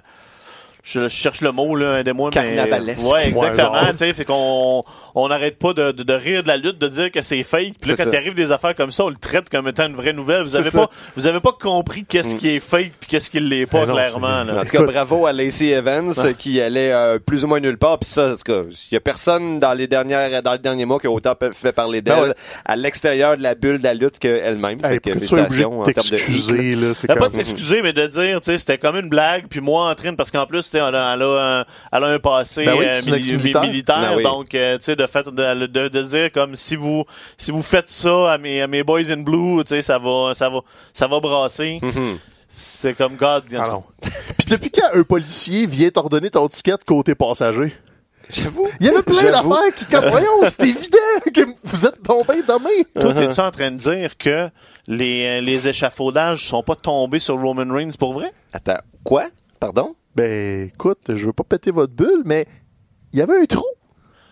je, je cherche le mot, là, aidez-moi. mais- Carnavalesque. Ouais, exactement. Ouais, genre. tu sais, fait qu'on on n'arrête pas de, de, de rire de la lutte, de dire que c'est fake. Puis là, quand il arrive des affaires comme ça, on le traite comme étant une vraie nouvelle. Vous avez ça. pas, vous avez pas compris qu'est-ce qui est fake puis qu'est-ce qui l'est pas, Mais non, clairement. là. En tout cas, Écoute, bravo à Lacey Evans euh, qui allait euh, plus ou moins nulle part. Puis ça, en tout cas, il y a personne dans les dernières, dans les derniers mois qui a autant fait parler d'elle Ben ouais. à l'extérieur de la bulle de la lutte qu'elle-même. Hey, Fait que félicitations en termes de là. Ben, pas de s'excuser, mais de dire, tu sais, c'était comme une blague, puis moi en train, parce qu'en plus, sais, elle, a- elle a un, elle a un passé Ben oui, euh, mili- militaire, Ben oui. donc, euh, tu sais, de fait, de, de, de dire comme si vous, si vous faites ça à mes, à mes boys in blue, tu sais, ça va, ça va, ça va brasser. Mhm. C'est comme God. Ah. Puis depuis quand un policier vient t'ordonner ton ticket côté passager? J'avoue. Il y avait plein d'affaires qui, comme, voyons, c'est évident que vous êtes tombé demain. Toi, t'es-tu en train de dire que les, euh, les échafaudages sont pas tombés sur Roman Reigns pour vrai? Attends, quoi? Pardon? Ben, écoute, je veux pas péter votre bulle, mais il y avait un trou.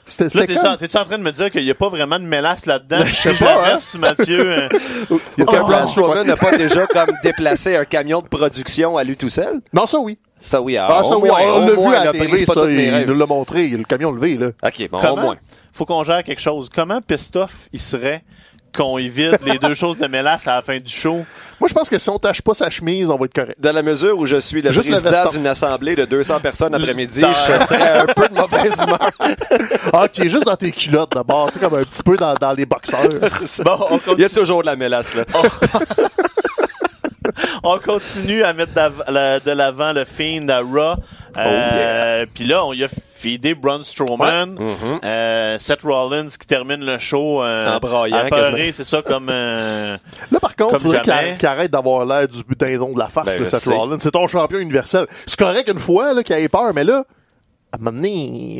C'était Là, t'es-tu comme... en, train de me dire qu'il y a pas vraiment de mélasse là-dedans? sais je pas, hein. Mathieu, y a Que un Braun. Strowman n'a pas déjà comme déplacé un camion de production à lui tout seul? Non, ça oui. Ça oui, Ah, au ça oui, moins, on au l'a vu à la télé, ça, il nous l'a montré, le camion levé, là. Ok, bon, au Comment? moins. Faut qu'on gère quelque chose? Comment pissed off il serait qu'on évite les deux choses de mélasse à la fin du show? Moi, je pense que si on tâche pas sa chemise, on va être correct. Dans la mesure où je suis le Juste président d'une assemblée de 200 personnes après-midi, je serais un peu de mauvaise humeur. Ah, tu es juste dans tes culottes d'abord, tu sais, comme un petit peu dans, dans les boxeurs. Bon, on Il y a toujours de la mélasse, là. on continue à mettre de l'avant le Fiend à Raw. Euh, Puis là, on y a feedé Braun Strowman, Mhm. euh, Seth Rollins qui termine le show euh, En braillant, c'est ça, comme... euh, Là, par contre, il faudrait qu'il arrête- d'avoir l'air du dindon de la farce, Ben, Seth. Rollins. C'est ton champion universel. C'est correct une fois, là, qu'il ait peur, mais là, à un moment donné,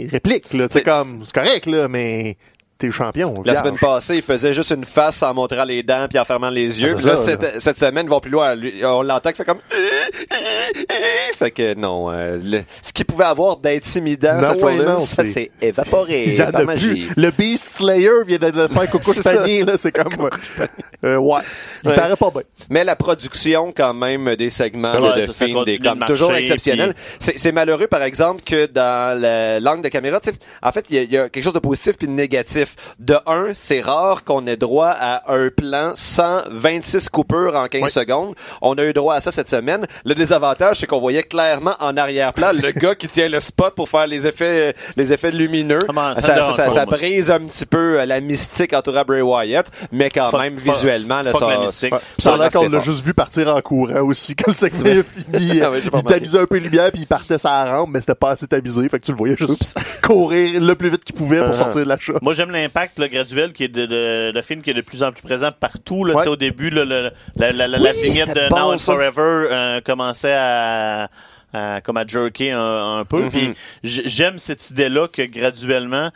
il réplique, là. Tu sais, C'est- comme, c'est correct, là, mais t'es champion. La vierge. semaine passée, il faisait juste une face en montrant les dents puis en fermant les yeux. Ah, là, ça, cette, cette semaine, ils vont plus loin. On l'entend qui fait comme... Fait que non, euh, le- ce qu'il pouvait avoir d'intimidant, Non, Seth ouais, ça c'est- s'est évaporé par magie. plus. Le Beast Slayer vient de le faire coucou de panier, là. C'est comme, euh, ouais. Il Ouais. paraît pas bien. Mais la production, quand même, des segments Ouais, de films, des de comme marcher, toujours exceptionnel. puis- C'est c'est malheureux, par exemple, que dans le- l'angle de caméra, tu sais, en fait, il y, a- il y a quelque chose de positif puis de négatif. De un, c'est rare qu'on ait droit à un plan sans 26 coupures en 15 Ouais. secondes. On a eu droit à ça cette semaine. Le désavantage, c'est qu'on voyait clairement en arrière-plan le gars qui tient le spot pour faire les effets, les effets lumineux. Comment, ça ça, ça- ça brise un petit peu euh, la mystique entourant Bray Wyatt, mais quand Fuck- même fuck- visuellement, là, fuck ça, la mystique. Ouais. Ça a l'air c'est qu'on l'a juste vu partir en courant aussi quand le segment a fini. Ah il remarqué. tamisait un peu les lumière puis il partait sa rampe, mais c'était pas assez tamisé. Fait que tu le voyais juste courir le plus vite qu'il pouvait pour Uh-huh. sortir de la shot. Moi, j'aime l'impact là, graduel qui est de, de, de film qui est de plus en plus présent partout. Là, Ouais. Au début, là, le- la, la, la, la Oui, vignette de bon, Now and. Forever euh, commençait à, à- comme à jerker un, un peu. Mhm. J- j'aime cette idée-là que graduellement,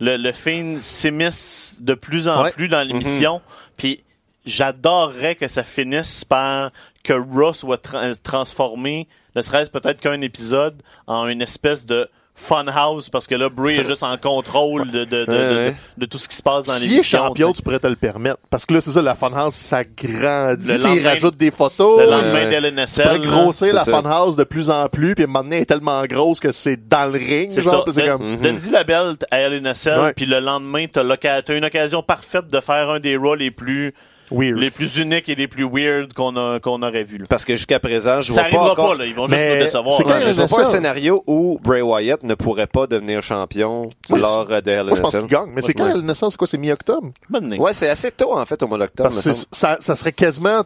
le, le film s'immisce de plus en Ouais. plus dans l'émission. Puis j'adorerais que ça finisse par que Raw soit tra- transformé, ne serait-ce peut-être qu'un épisode, en une espèce de funhouse parce que là, Bray est juste en contrôle de, de, de, Ouais, de, tout ce qui se passe dans est l'émission. champion, tu pourrais te le permettre. Parce que là, c'est ça, la funhouse, ça grandit. Le il rajoute des photos. Le euh, lendemain ouais. d'LNSL. tu pourrais grossir la ça. funhouse de plus en plus, puis donné, elle est tellement grosse que c'est dans le ring. C'est genre, ça. puis c'est Don- comme... Donne-y la belle à LNSL, puis le lendemain, t'as une occasion parfaite de faire un des Raw les plus, Weird. les plus uniques et les plus weird qu'on a, qu'on aurait vu. là. Parce que jusqu'à présent, je Ça vois pas arrivera encore... pas, là. Ils vont juste Mais nous décevoir. c'est là. quand même je vois pas un ça. scénario où Bray Wyatt ne pourrait pas devenir champion Moi, lors de Hell in Moi, je pense qu'il gagne. Mais c'est quand la naissance? C'est quoi? C'est mi-octobre? Ouais, c'est assez tôt, en fait, au mois d'octobre. Ça, ça serait quasiment...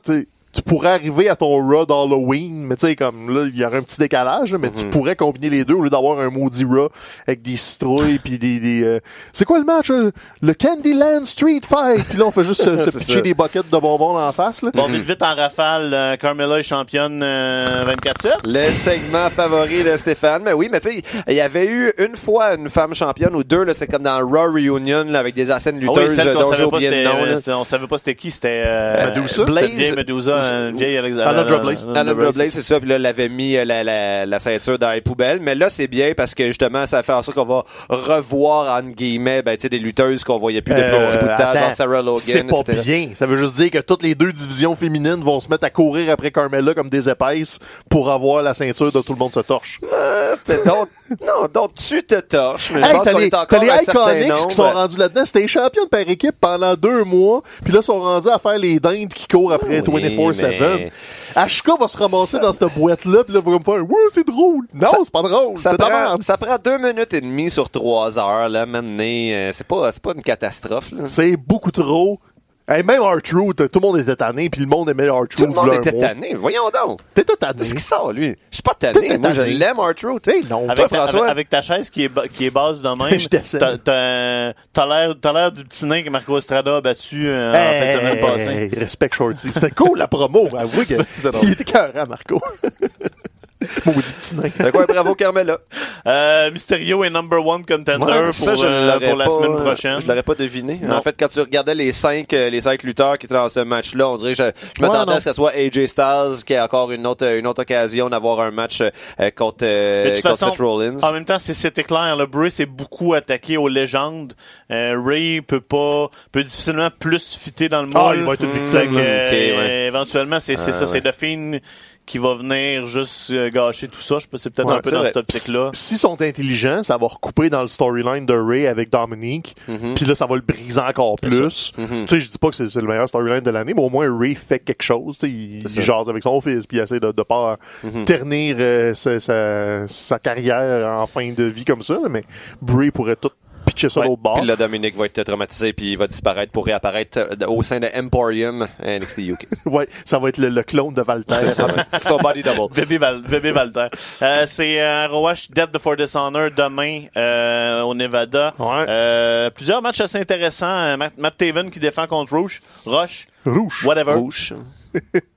tu- pourrais arriver à ton Raw d'Halloween, mais tu sais, comme là, il y aurait un petit décalage, là, mais Mhm. tu pourrais combiner les deux au lieu d'avoir un maudit Raw avec des citrouilles puis des... des euh, C'est quoi le match? euh? Le Candyland Street Fight! Puis là, on fait juste se, se pitcher ça. des buckets de bonbons en face, là. Bon, vite, vite, en rafale, euh, Carmella est championne euh, 24-7. Le segment favori de Stéphane. Mais oui, mais tu sais, il y avait eu une fois une femme championne ou deux, là, c'est comme dans Raw Reunion, là, avec des anciennes Ah oui, lutteuses celle qu'on dont j'ai savait pas oublié le c'était, nom. là. euh, c'était- on savait pas c'était qui, c'était euh, Medusa? Blaze. C'était Medusa, Alundra Blaze. Alundra Blaze, c'est ça. Puis là, elle avait mis euh, la, la, la ceinture dans les poubelles. Mais là, c'est bien parce que justement, ça fait en sorte qu'on va revoir, entre guillemets, ben, tu sais, des lutteuses qu'on voyait plus depuis Euh, un petit bout de temps, attends, genre Sarah Logan, C'est pas etc. bien. Ça veut juste dire que toutes les deux divisions féminines vont se mettre à courir après Carmella comme des épaisses pour avoir la ceinture de tout le monde se torche. Euh, peut-être d'autres- non, donc tu te torches. Mais je Hey, pense t'as qu'on les, est encore les Iconics qui sont rendus là-dedans. C'était les champions par équipe pendant deux mois. Puis là, ils sont rendus à faire les dindes qui courent après Oui, 24-7. mais- Ashka va se ramasser dans cette boîte-là. Puis là, va me faire « Ouais, c'est drôle! » Non, Ça- c'est pas drôle. Ça prend, ça prend deux minutes et demie sur trois heures, là, maintenant. euh, c'est pas, c'est pas une catastrophe, là. C'est beaucoup trop. Hey, même R-Truth, tout le monde était tanné, puis le monde aimait R-Truth. Tout le monde était tanné. Voyons donc. T'étais tanné. Qu'est-ce qui sort, lui? Je suis pas tanné. Moi, je l'aime, R-Truth. Hey, non. Avec, Toi, ta, François? avec, avec ta chaise qui est, ba- qui est basse de même, t'as- l'air t'as l'air du petit nain que Marco Estrada a battu euh, en fin de semaine passée. Hey, respect Shorty. C'était cool la promo. Avoue que C'est drôle. il était carré, Marco. Maudit petit nain. Fait quoi, bravo, Carmela. Euh, Mysterio est number one contender Ouais, pour, Ça, je euh, pour la pas- semaine prochaine. Je l'aurais pas deviné. Non. En fait, quand tu regardais les cinq, euh, les cinq lutteurs qui étaient dans ce match-là, on dirait que je, je m'attendais à ce que ce soit AJ Styles qui a encore une autre, une autre occasion d'avoir un match euh, contre, euh, contre façon, Seth Rollins. En même temps, c'est- c'était clair. Le Bray s'est beaucoup attaqué aux légendes. Euh, Ray peut pas, peut difficilement plus fitter dans le moule. Ah, il va être une Fait victime. que, là. Ok, euh, ouais. Éventuellement, c'est c'est Ah, ça, c'est. The Fiend qui va venir juste euh, gâcher tout ça. Je pense c'est peut-être Ouais, un peu dans vrai. cette optique-là. S'ils sont intelligents, ça va recouper dans le storyline de Ray avec Dominique. Mhm. Puis là, ça va le briser encore plus. Mhm. Tu sais, je dis pas que c'est c'est le meilleur storyline de l'année, mais au moins Ray fait quelque chose. tu sais, Il, il jase avec son fils, puis il essaie de, de pas Mhm. ternir euh, sa, sa- sa carrière en fin de vie comme ça. là, Mais Bray pourrait tout pitcher ça Ouais. l'autre bord. Puis là, Dominique va être traumatisé puis il va disparaître pour réapparaître euh, au sein de Emporium NXT UK. Ouais, ça va être le, le clone de Valter. C'est ça. Son body double. Bébé, Val- bébé Valter. Euh, c'est euh, Roach Dead Before Dishonor demain euh, au Nevada. Ouais. Euh, plusieurs matchs assez intéressants. Matt, Matt Taven qui défend contre Rouge. Rush. Rouge. Whatever. Rouge.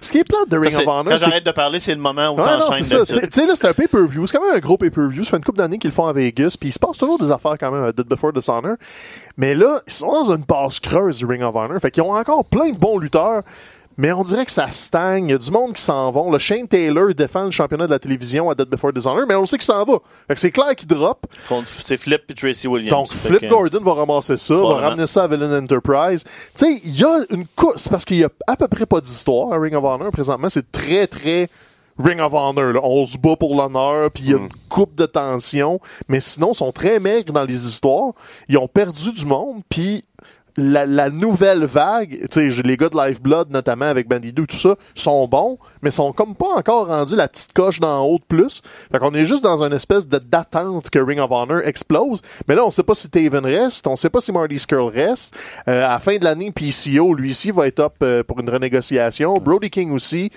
Ce qui est plate de Ring of Honor, Quand j'arrête de parler, c'est le moment où Ouais, t'enchaînes. Tu sais, là, c'est un pay-per-view. C'est quand même un gros pay-per-view. Ça fait une couple d'années qu'ils le font à Vegas. Puis il se passe toujours des affaires quand même à Dead Before Dishonor. Mais là, ils sont dans une passe creuse du Ring of Honor. Fait qu'ils ont encore plein de bons lutteurs. Mais on dirait que ça stagne. Il y a du monde qui s'en vont. Le Shane Taylor défend le championnat de la télévision à Dead Before Dishonor, mais on sait qu'il s'en va. Fait que c'est clair qu'il drop. Contre- C'est Flip et Tracy Williams. Donc, Flip que- Gordon va ramasser ça, va ramener ça à Villain Enterprise. Tu sais, il y a une course, c'est parce qu'il y a à peu près pas d'histoire à Ring of Honor présentement. C'est très, très Ring of Honor. là. On se bat pour l'honneur, puis il y a une coupe de tension. Mais sinon, ils sont très maigres dans les histoires. Ils ont perdu du monde, puis la, la nouvelle vague, tu sais, les gars de Lifeblood, notamment avec Bandidoo, tout ça, sont bons, mais sont comme pas encore rendus la petite coche d'en haut de plus. Fait qu'on est juste dans une espèce de d'attente que Ring of Honor explose. Mais là, on sait pas si Taven reste, on sait pas si Marty Skrull reste. Euh, à la fin de l'année, PCO, lui ici, va être up euh, pour une renégociation. Brody King aussi.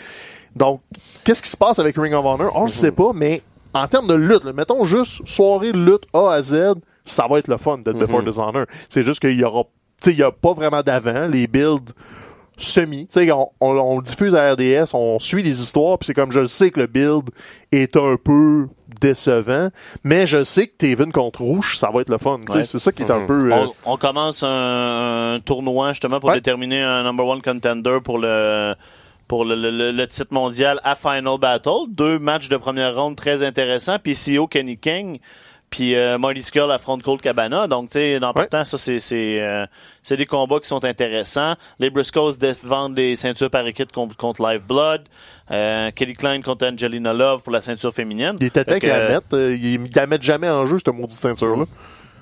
Donc, qu'est-ce qui se passe avec Ring of Honor? On le sait pas, mais en termes de lutte, là, mettons juste soirée de lutte A à Z, ça va être le fun de Before Dishonor. C'est juste qu'il y aura, il y a pas vraiment d'avant, les builds semi. Tu sais, on, on, on le diffuse à RDS, on suit les histoires, puis c'est comme je le sais que le build est un peu décevant, mais je sais que Taven contre Rouge, ça va être le fun. Tu sais, Ouais. C'est ça qui est un peu... euh, On, on commence un, un tournoi justement pour Ouais. déterminer un number one contender pour le pour le, le- le titre mondial à Final Battle. Deux matchs de première ronde très intéressants. PCO Kenny King, puis euh, Marty Skull affronte Colt Cabana. Donc, tu sais, dans Ouais. temps, ça, c'est c'est euh, des combats qui sont intéressants. Les Briscoes défendent des ceintures par équipe contre, contre Live Blood. Euh, Kelly Klein contre Angelina Love pour la ceinture féminine. Il était temps qu'ils la mettent. Ils ils la mettent jamais en jeu, cette maudite ceinture-là.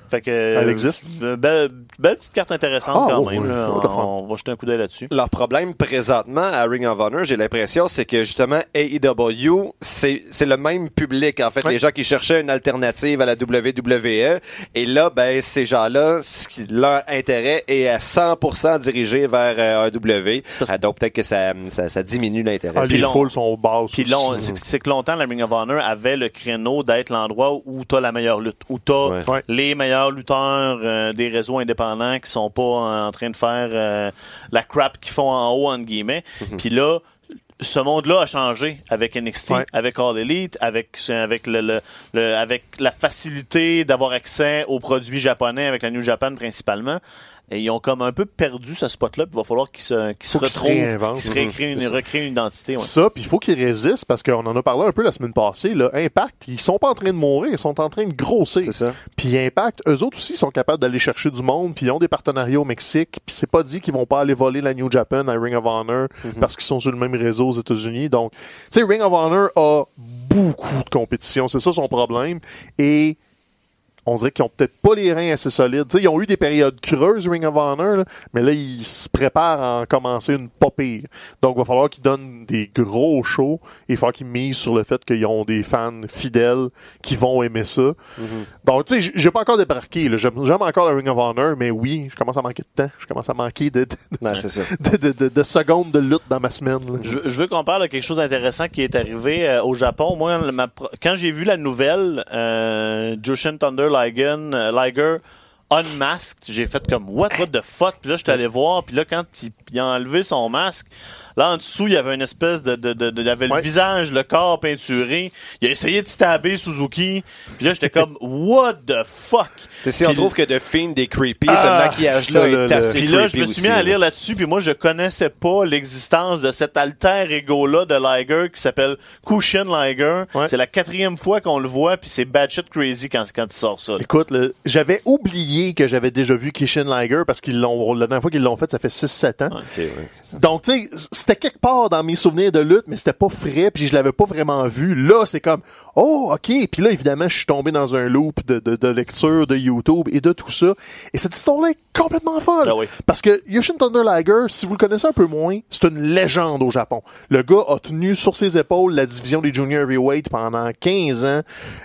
Fait que, Elle existe? euh, Belle, belle petite carte intéressante Ah, quand même. là. on, on va jeter un coup d'œil là-dessus. Leur problème présentement à Ring of Honor, j'ai l'impression, c'est que justement AEW, c'est c'est le même public en fait, Ouais. les gens qui cherchaient une alternative à la WWE. Et là, ben ces gens-là, leur intérêt est à 100% dirigé vers euh, AEW. Ah, donc peut-être que ça, ça, ça diminue l'intérêt. Ah, Puis les foules sont basses. Puis c'est que longtemps, la Ring of Honor avait le créneau d'être l'endroit où t'as la meilleure lutte, où t'as Ouais. Ouais. les meilleurs lutteurs euh, des réseaux indépendants qui sont pas en train de faire euh, la crap qu'ils font en haut, entre guillemets. Puis là, ce monde-là a changé avec NXT, Ouais. avec All Elite, avec avec le, le- le- avec la facilité d'avoir accès aux produits japonais avec la New Japan principalement. Et ils ont comme un peu perdu ce spot-là. puis Il va falloir qu'ils se, qu'ils se Faut qu'ils se retrouvent, qu'ils se Mhm. recréent une, recréent une identité. ouais. Ça, puis il faut qu'ils résistent parce qu'on en a parlé un peu la semaine passée. Là, Impact, ils sont pas en train de mourir, ils sont en train de grossir. C'est ça. Puis Impact, eux autres aussi sont capables d'aller chercher du monde, puis ils ont des partenariats au Mexique, puis c'est pas dit qu'ils vont pas aller voler la New Japan à Ring of Honor parce qu'ils sont sur le même réseau aux États-Unis. Donc, tu sais, Ring of Honor a beaucoup de compétition, c'est ça son problème. Et on dirait qu'ils ont peut-être pas les reins assez solides. Tu sais, ils ont eu des périodes creuses, Ring of Honor, là, mais là, ils se préparent à en commencer une pas pire. Donc, il va falloir qu'ils donnent des gros shows et il va falloir qu'ils misent sur le fait qu'ils ont des fans fidèles qui vont aimer ça. Donc, tu sais, j'ai pas encore débarqué. J'aime encore le Ring of Honor, mais oui, je commence à manquer de temps. Je commence à manquer de, de, Ouais, c'est ça. de, de- de- de secondes de lutte dans ma semaine. là. Je, je veux qu'on parle de quelque chose d'intéressant qui est arrivé euh, au Japon. Moi, ma quand j'ai vu la nouvelle, euh, Jushin Thunder Liger, euh, Liger unmasked, j'ai fait comme what, what the fuck? Puis là, je suis allé voir. Puis là, quand il, il a enlevé son masque, là en dessous, il y avait une espèce de, de, de, de- il y avait Ouais. le visage, le corps peinturé. Il a essayé de stabber Suzuki. Puis là, j'étais comme what the fuck? Et si on trouve que The Fiend est creepy, Ah, ce maquillage-là ça, le- est le- assez Puis creepy là, je me suis aussi, mis à lire là-dessus, puis moi, je connaissais pas l'existence de cet alter ego-là de Liger qui s'appelle Kushin Liger. Ouais. C'est la quatrième fois qu'on le voit, puis c'est bad shit crazy quand, quand il sort ça. là. Écoute, j'avais oublié que j'avais déjà vu Kishin Liger parce qu'ils l'ont, la dernière fois qu'ils l'ont fait, ça fait 6-7 ans. Ok, ouais, ça. Donc, tu sais, c'était quelque part dans mes souvenirs de lutte, mais c'était pas frais, puis je l'avais pas vraiment vu. Là, c'est comme, oh, ok. Puis là, évidemment, je suis tombé dans un loop de, de, de lecture de YouTube et de tout ça. Et cette histoire-là est complètement folle. Ah oui. Parce que Yoshin Thunder Liger, si vous le connaissez un peu moins, c'est une légende au Japon. Le gars a tenu sur ses épaules la division des junior heavyweight pendant 15 ans.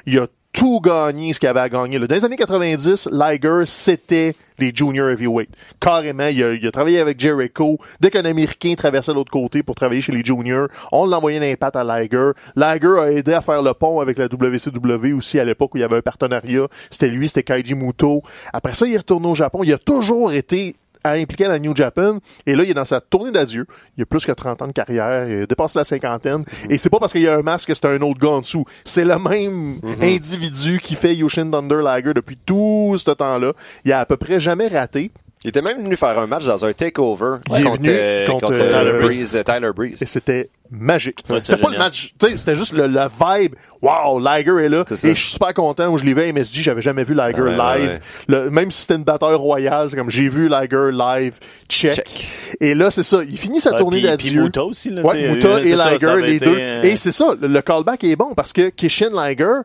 Il a tout gagné ce qu'il avait à gagner. Dans les années 90, Liger, c'était les junior heavyweight. Carrément, il a, il a travaillé avec Jericho. Dès qu'un Américain traversait l'autre côté pour travailler chez les juniors, on l'envoyait l'impact à Liger. Liger a aidé à faire le pont avec la WCW aussi à l'époque où il y avait un partenariat. C'était lui, c'était Kaiji Muto. Après ça, il est retourné au Japon. Il a toujours été à impliquer la New Japan. Et là, il est dans sa tournée d'adieu. Il a plus que 30 ans de carrière. Il dépasse la cinquantaine. Et c'est pas parce qu'il y a un masque que c'est un autre gars en dessous. C'est le même individu qui fait Yoshin Thunder Liger depuis tout ce temps-là. Il a à peu près jamais raté. Il était même venu faire un match dans un takeover Il est contre, venu euh, contre, contre, euh, Tyler Breeze. Breeze. euh, Tyler Breeze. Et c'était magique. Ouais, c'était pas le match, tu sais, c'était juste le, la vibe. Wow, Liger est là. Et je suis super content où je l'ai vu à MSG. J'avais jamais vu Liger Ah ouais, ouais, live. ouais. Le- même si c'était une bataille royale, c'est comme j'ai vu Liger live. Check. Check. Et là, c'est ça. Il finit sa Ouais, tournée d'adieu. Muta aussi, là, Ouais, Muta euh, et Liger, les été, deux. euh, Et c'est ça, le, le callback est bon parce que Kishin Liger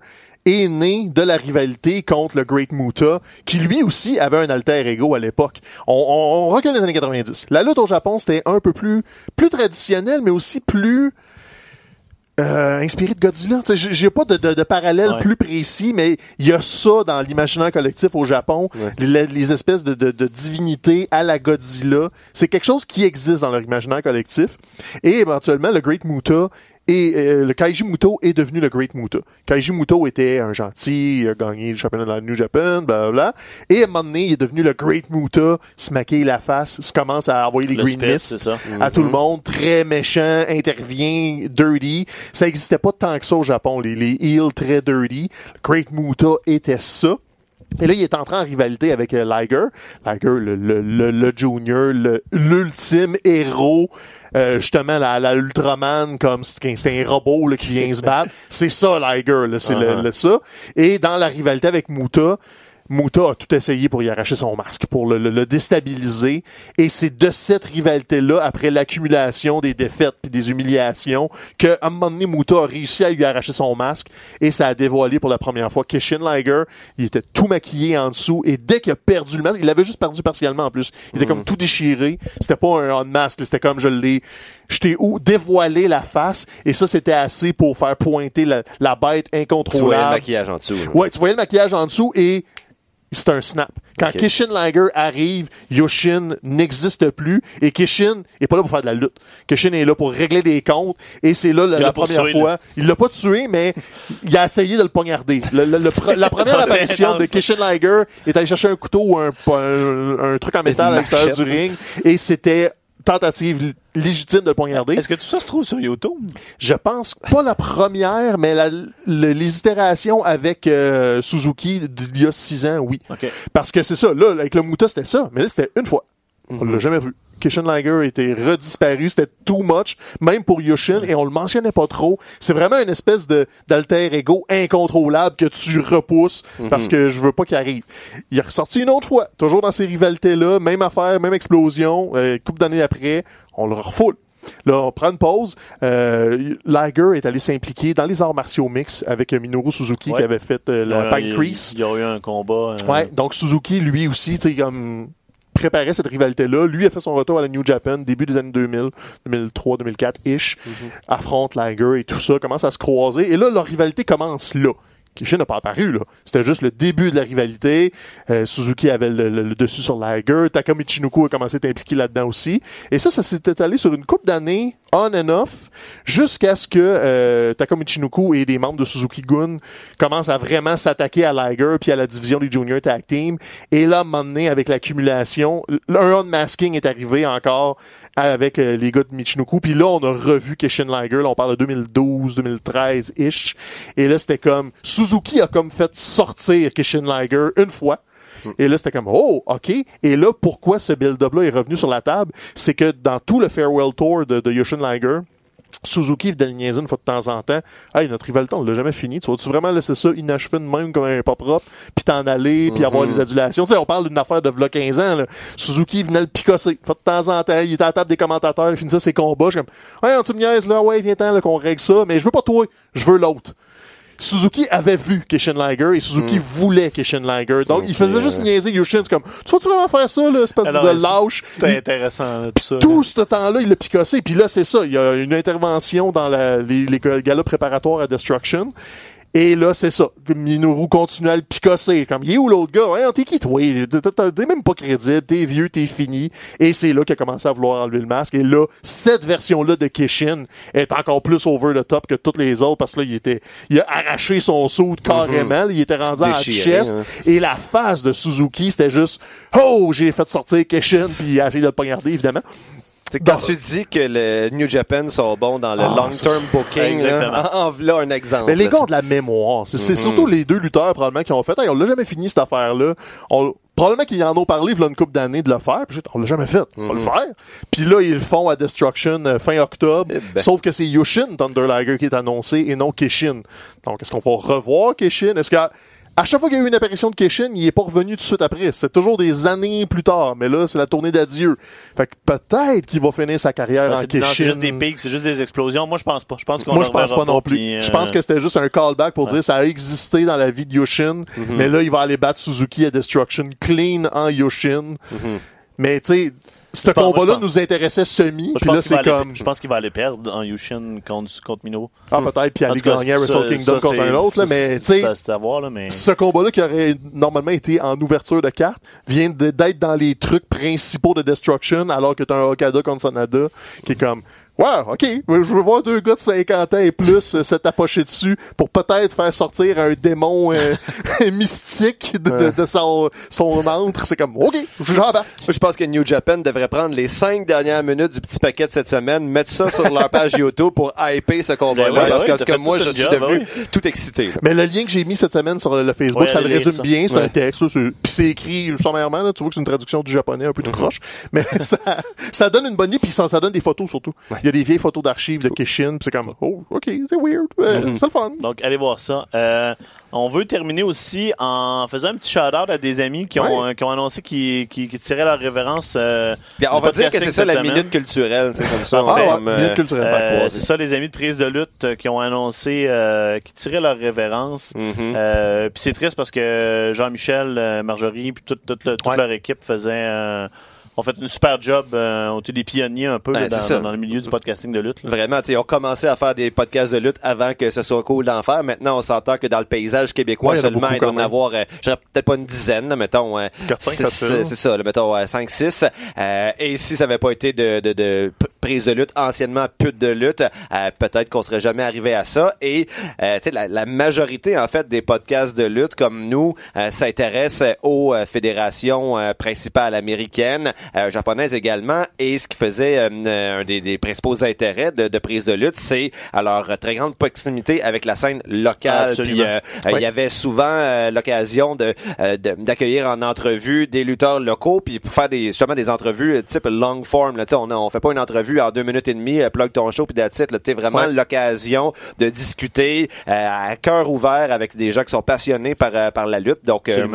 est né de la rivalité contre le Great Muta, qui lui aussi avait un alter ego à l'époque. On, on, on recule les années 90. La lutte au Japon, c'était un peu plus, plus traditionnel, mais aussi plus euh, inspiré de Godzilla. J'ai pas de, de, de parallèle Ouais. plus précis, mais il y a ça dans l'imaginaire collectif au Japon. Les, les espèces de, de, de divinités à la Godzilla. C'est quelque chose qui existe dans leur imaginaire collectif. Et éventuellement, le Great Muta et euh, le Kaiji Muto est devenu le Great Muta. Kaiji Muto était un gentil, il a gagné le championnat de la New Japan, bla Et à un moment donné, il est devenu le Great Muta, se la face, se commence à envoyer les Le Green Mist à tout le monde, très méchant, intervient, dirty. Ça existait pas tant que ça au Japon, les, les heels très dirty. Le Great Muta était ça. Et là, il est entré en rivalité avec euh, Liger. Liger, le, le, le, le junior, le- l'ultime héros, euh, justement, la, la Ultraman, comme c'est un robot là, qui vient se battre. C'est ça, Liger, c'est le- Uh-huh. le, ça. Et dans la rivalité avec Muta, Muta a tout essayé pour y arracher son masque, pour le, le- le déstabiliser. Et c'est de cette rivalité-là, après l'accumulation des défaites puis des humiliations, que à un moment donné, Muta a réussi à lui arracher son masque. Et ça a dévoilé pour la première fois Kishin Liger. Il était tout maquillé en dessous. Et dès qu'il a perdu le masque, il l'avait juste perdu partiellement en plus. Il était comme tout déchiré. C'était pas un on masque, c'était comme je l'ai je t'ai ou dévoilé la face et ça c'était assez pour faire pointer la, la bête Tu vois le incontrôlable. maquillage en dessous. là. Ouais, tu voyais le maquillage en dessous et c'est un snap. Quand Ok. Kishin Liger arrive, Yoshin n'existe plus et Kishin est pas là pour faire de la lutte. Kishin est là pour régler des comptes et c'est là la, première fois. Il l'a pas tué, mais il a essayé de le poignarder. Le- le- le pre- la première C'est apparition de. Kishin Liger est allé chercher un couteau ou un, un, un truc en métal à l'extérieur du ring et c'était tentative légitime de le poignarder. Est-ce que tout ça se trouve sur YouTube? Je pense pas la première, mais la- le- les itérations avec euh, Suzuki d'il y a six ans, oui. OK. Parce que c'est ça, là, avec le Muta, c'était ça, mais là, c'était une fois. On l'a jamais vu. Kishin Liger était redisparu, c'était too much, même pour Yoshin, et on le mentionnait pas trop. C'est vraiment une espèce de d'alter ego incontrôlable que tu repousses parce que je veux pas qu'il arrive. Il est ressorti une autre fois, toujours dans ces rivalités-là, même affaire, même explosion, euh, couple d'années après, on le refoule. Là, on prend une pause. Euh, Liger est allé s'impliquer dans les arts martiaux mix avec Minoru Suzuki Ouais. qui avait fait euh, la Ouais, il- Pancrase. Il y a eu un combat. euh, Ouais, donc Suzuki, lui aussi, tu sais, comme préparait cette rivalité-là. Lui a fait son retour à la New Japan début des années 2000, 2003, 2004-ish. Affronte Liger et tout ça, commence à se croiser. Et là, leur rivalité commence là. Kishin n'a pas apparu, là. C'était juste le début de la rivalité. Euh, Suzuki avait le, le- le dessus sur Liger. Taka Michinoku a commencé à être impliqué là-dedans aussi. Et ça, ça s'est étalé sur une couple d'années, on and off, jusqu'à ce que euh, Taka Michinoku et des membres de Suzuki Gun commencent à vraiment s'attaquer à Liger puis à la division des Junior Tag Team. Et là, à avec l'accumulation, un unmasking est arrivé encore avec euh, les gars de Michinoku. Puis là, on a revu Kishin Liger. Là, on parle de 2012, 2013-ish. Et là, c'était comme... Suzuki a comme fait sortir Kishin Liger une fois. Et là, c'était comme, oh, OK. Et là, pourquoi ce build-up-là est revenu sur la table? C'est que dans tout le farewell tour de, de Yoshin Liger, Suzuki venait le niaiser une fois de temps en temps. Hey, notre rivalité, on l'a jamais fini. Tu vas-tu vraiment laisser ça inachevé de même comme un pas propre, puis t'en aller, puis avoir les adulations? Tu sais, on parle d'une affaire de v'là 15 ans, là. Suzuki venait le picosser. Une fois de temps en temps, il était à la table des commentateurs, il finissait ses combats. Je suis comme, ouais, tu me niaises, là, ouais, viens-t'en, là, qu'on règle ça, mais je veux pas toi, je veux l'autre. Suzuki avait vu Kishin Liger et Suzuki voulait Kishin Liger. Donc, il faisait juste niaiser Yoshin. C'est comme, tu vas-tu vraiment faire ça, là, espèce Alors, de lâche? Il- intéressant, là, tout ça. tout ce temps-là, il l'a picossé. Puis là, c'est ça. Il y a une intervention dans la- les, les galas préparatoires à Destruction. Et là, c'est ça. Minoru continue à le picosser. Comme, il est où l'autre gars? Ouais, t'es qui, toi? T'es- même pas crédible. T'es vieux, t'es fini. Et c'est là qu'il a commencé à vouloir enlever le masque. Et là, cette version-là de Kishin est encore plus over the top que toutes les autres parce que là, il était, il a arraché son saut carrément. Il était rendu en Déchiré, chest. hein. Et la face de Suzuki, c'était juste, oh, j'ai fait sortir Kishin puis il a essayé de le poignarder, évidemment. Quand tu dis que le New Japan sont bons dans le Ah, long-term booking, là, en voilà un exemple. Mais les gars ont de la mémoire. C'est c'est surtout les deux lutteurs probablement qui ont fait. Hey, on l'a jamais fini cette affaire-là. On- Probablement qu'ils en ont parlé il y a une couple d'années de le faire. Puis on l'a jamais fait. On va le faire. Puis là, ils le font à Destruction euh, fin octobre. Eh ben. Sauf que c'est Yoshin Thunder Liger qui est annoncé et non Kishin. Donc, est-ce qu'on va revoir Kishin? Est-ce qu'à à chaque fois qu'il y a eu une apparition de Kishin, il est pas revenu tout de suite après. C'est toujours des années plus tard. Mais là, c'est la tournée d'adieu. Fait que peut-être qu'il va finir sa carrière Ouais, en c'est non, c'est juste des pics, c'est juste des explosions. Moi, je pense pas. Je pense qu'on Moi, je pense pas non plus. euh, Je pense que c'était juste un callback pour dire ça a existé dans la vie de Yoshin, mais là, il va aller battre Suzuki à Destruction clean en Yoshin. Mais tu sais, ce combat-là pense- nous intéressait semi, puis là, pense qu'il va c'est aller- comme, Je pense qu'il va aller perdre en Yushin contre, contre Mino. ah, peut-être, puis aller gagner à Wrestle Kingdom contre un autre, là, mais tu sais, mais. ce combat-là qui aurait normalement été en ouverture de carte vient d'être dans les trucs principaux de Destruction alors que t'as un Okada contre Sanada qui est comme Ouais, ok. Je veux voir deux gars de 50 ans et plus euh, se tapocher dessus pour peut-être faire sortir un démon euh, mystique de, de, de son, son antre. C'est comme, ok, j'embarque. Je pense que New Japan devrait prendre les cinq dernières minutes du petit paquet de cette semaine, mettre ça sur leur page YouTube pour hyper ce combat-là, Ben ouais, parce ouais, que, parce moi, je suis job, devenu ouais. tout excité. là. Mais le lien que j'ai mis cette semaine sur le Facebook, Ouais, ça le résume ça. bien. C'est Ouais. un texte. Puis c'est écrit sommairement. Là, tu vois que c'est une traduction du japonais un peu tout croche. Mais ça, ça donne une bonne idée. Puis ça, ça donne des photos surtout. Y a des vieilles photos d'archives de Kishin. Puis c'est comme, oh, ok, c'est weird. Euh, C'est le fun. Donc, allez voir ça. Euh, on veut terminer aussi en faisant un petit shout-out à des amis qui ont, Ouais. euh, qui ont annoncé qu'ils qui, qui tiraient leur révérence. euh, Bien, on va dire que c'est ça la semaine. minute culturelle, tu sais, comme ça. Ah, ouais, euh, minute culturelle. Euh, c'est ça, les amis de prise de lutte qui ont annoncé euh, qui tiraient leur révérence. Euh, puis c'est triste parce que Jean-Michel, Marjorie, puis toute, toute, toute Ouais. leur équipe faisaient euh, ont fait une super job, euh, ont été des pionniers un peu là, dans, dans le milieu du podcasting de lutte. là. Vraiment, tu sais, on commençait à faire des podcasts de lutte avant que ce soit cool d'en faire. Maintenant, on s'entend que dans le paysage québécois Ouais, il y en a seulement, il doit en avoir, euh, peut-être pas une dizaine, là, mettons, euh, Quatre, cinq, six, facile. euh, c'est ça, là, mettons euh, 5 6 euh, et si ça avait pas été de, de, de prise de lutte anciennement pute de lutte, euh, peut-être qu'on serait jamais arrivé à ça. Et euh, tu sais la, la majorité en fait des podcasts de lutte comme nous euh, s'intéressent aux fédérations principales américaines, japonaises également. Et ce qui faisait un des, des principaux intérêts de, de prise de lutte, c'est leur très grande proximité avec la scène locale. Puis Il y avait souvent l'occasion de d'accueillir en entrevue des lutteurs locaux. Puis pour faire des justement des entrevues type long form là, on on fait pas une entrevue en deux minutes et demie, euh, plug ton show puis tu sais, vraiment Ouais. l'occasion de discuter euh, à cœur ouvert avec des gens qui sont passionnés par euh, par la lutte. Donc euh.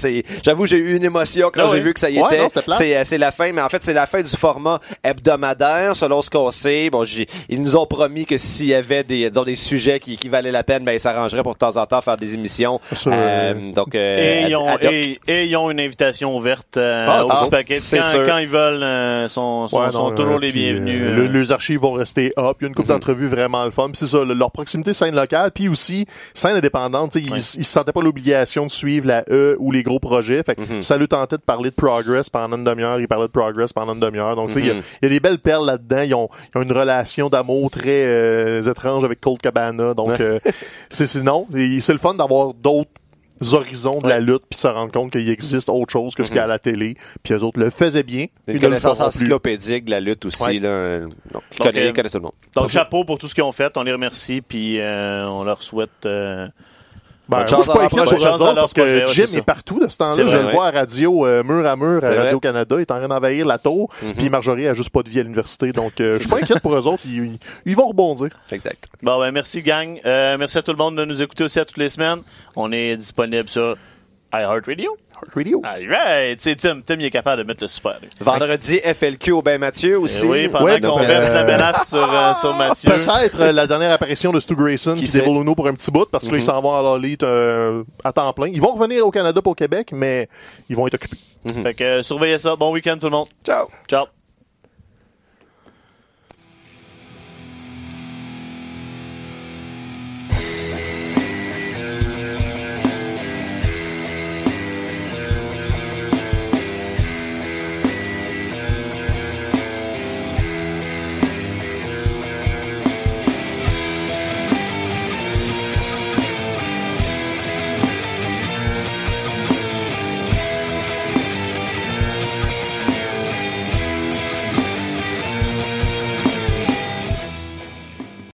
C'est j'avoue j'ai eu une émotion quand Ah j'ai vu que ça y Ouais, était non, c'est euh, c'est la fin mais en fait c'est la fin du format hebdomadaire selon ce qu'on sait bon j'ai ils nous ont promis que s'il y avait des disons des sujets qui, qui valaient la peine ben ils s'arrangeraient pour de temps en temps faire des émissions Euh, donc euh, Et ils, ont, ad- ad hoc. et, et ils ont une invitation ouverte euh, Ah, au ah, paquet. Quand, quand ils veulent, euh, sont, sont, Ouais, sont non, toujours euh, les bienvenus. euh, euh. le- les archives vont rester up. Il y a une couple d'entrevues vraiment le fun. C'est ça, le- leur proximité scène locale, puis aussi scène indépendante. tu sais, Ils, Ouais. ils se sentaient pas l'obligation de suivre la E ou les gros projets. Fait que ça lui tentait de parler de Progress pendant une demi-heure. Ils parlaient de Progress pendant une demi-heure. Donc, tu sais, il y a- Mhm. il y, a des belles perles là-dedans. Ils ont, ils ont une relation d'amour très euh, étrange avec Colt Cabana. Donc, euh, c'est non. C'est le fun d'avoir d'autres horizons de la lutte puis se rendre compte qu'il existe autre chose que ce qu'il y a à la télé puis eux autres le faisaient bien une connaissance encyclopédique de la lutte aussi Ouais. là euh, donc, ils Donc, connaissent, euh, ils connaissent tout le monde Donc, chapeau pour tout ce qu'ils ont fait. On les remercie, puis euh, on leur souhaite... euh, Ben, moi, je suis pas inquiet pour eux autres parce que projet, Jim est partout de ce temps-là. Je le vois à radio, euh, mur à mur, à. Radio-Canada. Il est en train d'envahir la tour. Puis Marjorie a juste pas de vie à l'université. Donc, euh, je suis pas inquiète pour eux autres. Ils, ils- ils vont rebondir. exact Bon, ben, merci, gang. Euh, merci à tout le monde de nous écouter aussi à toutes les semaines. On est disponible sur iHeartRadio. Radio. All right. Tu sais, Tim, Tim, il est capable de mettre le super. lui. vendredi FLQ au Ben Mathieu aussi Eh oui, pendant Ouais, qu'on verse euh, la menace sur, euh, sur Mathieu. Peut-être euh, la dernière apparition de Stu Grayson Qui qui, déroule Uno pour un petit bout parce que là, ils s'en vont à la Elite euh, à temps plein. Ils vont revenir au Canada pour Québec, mais ils vont être occupés. Fait que euh, surveillez ça. Bon week-end tout le monde. ciao Ciao.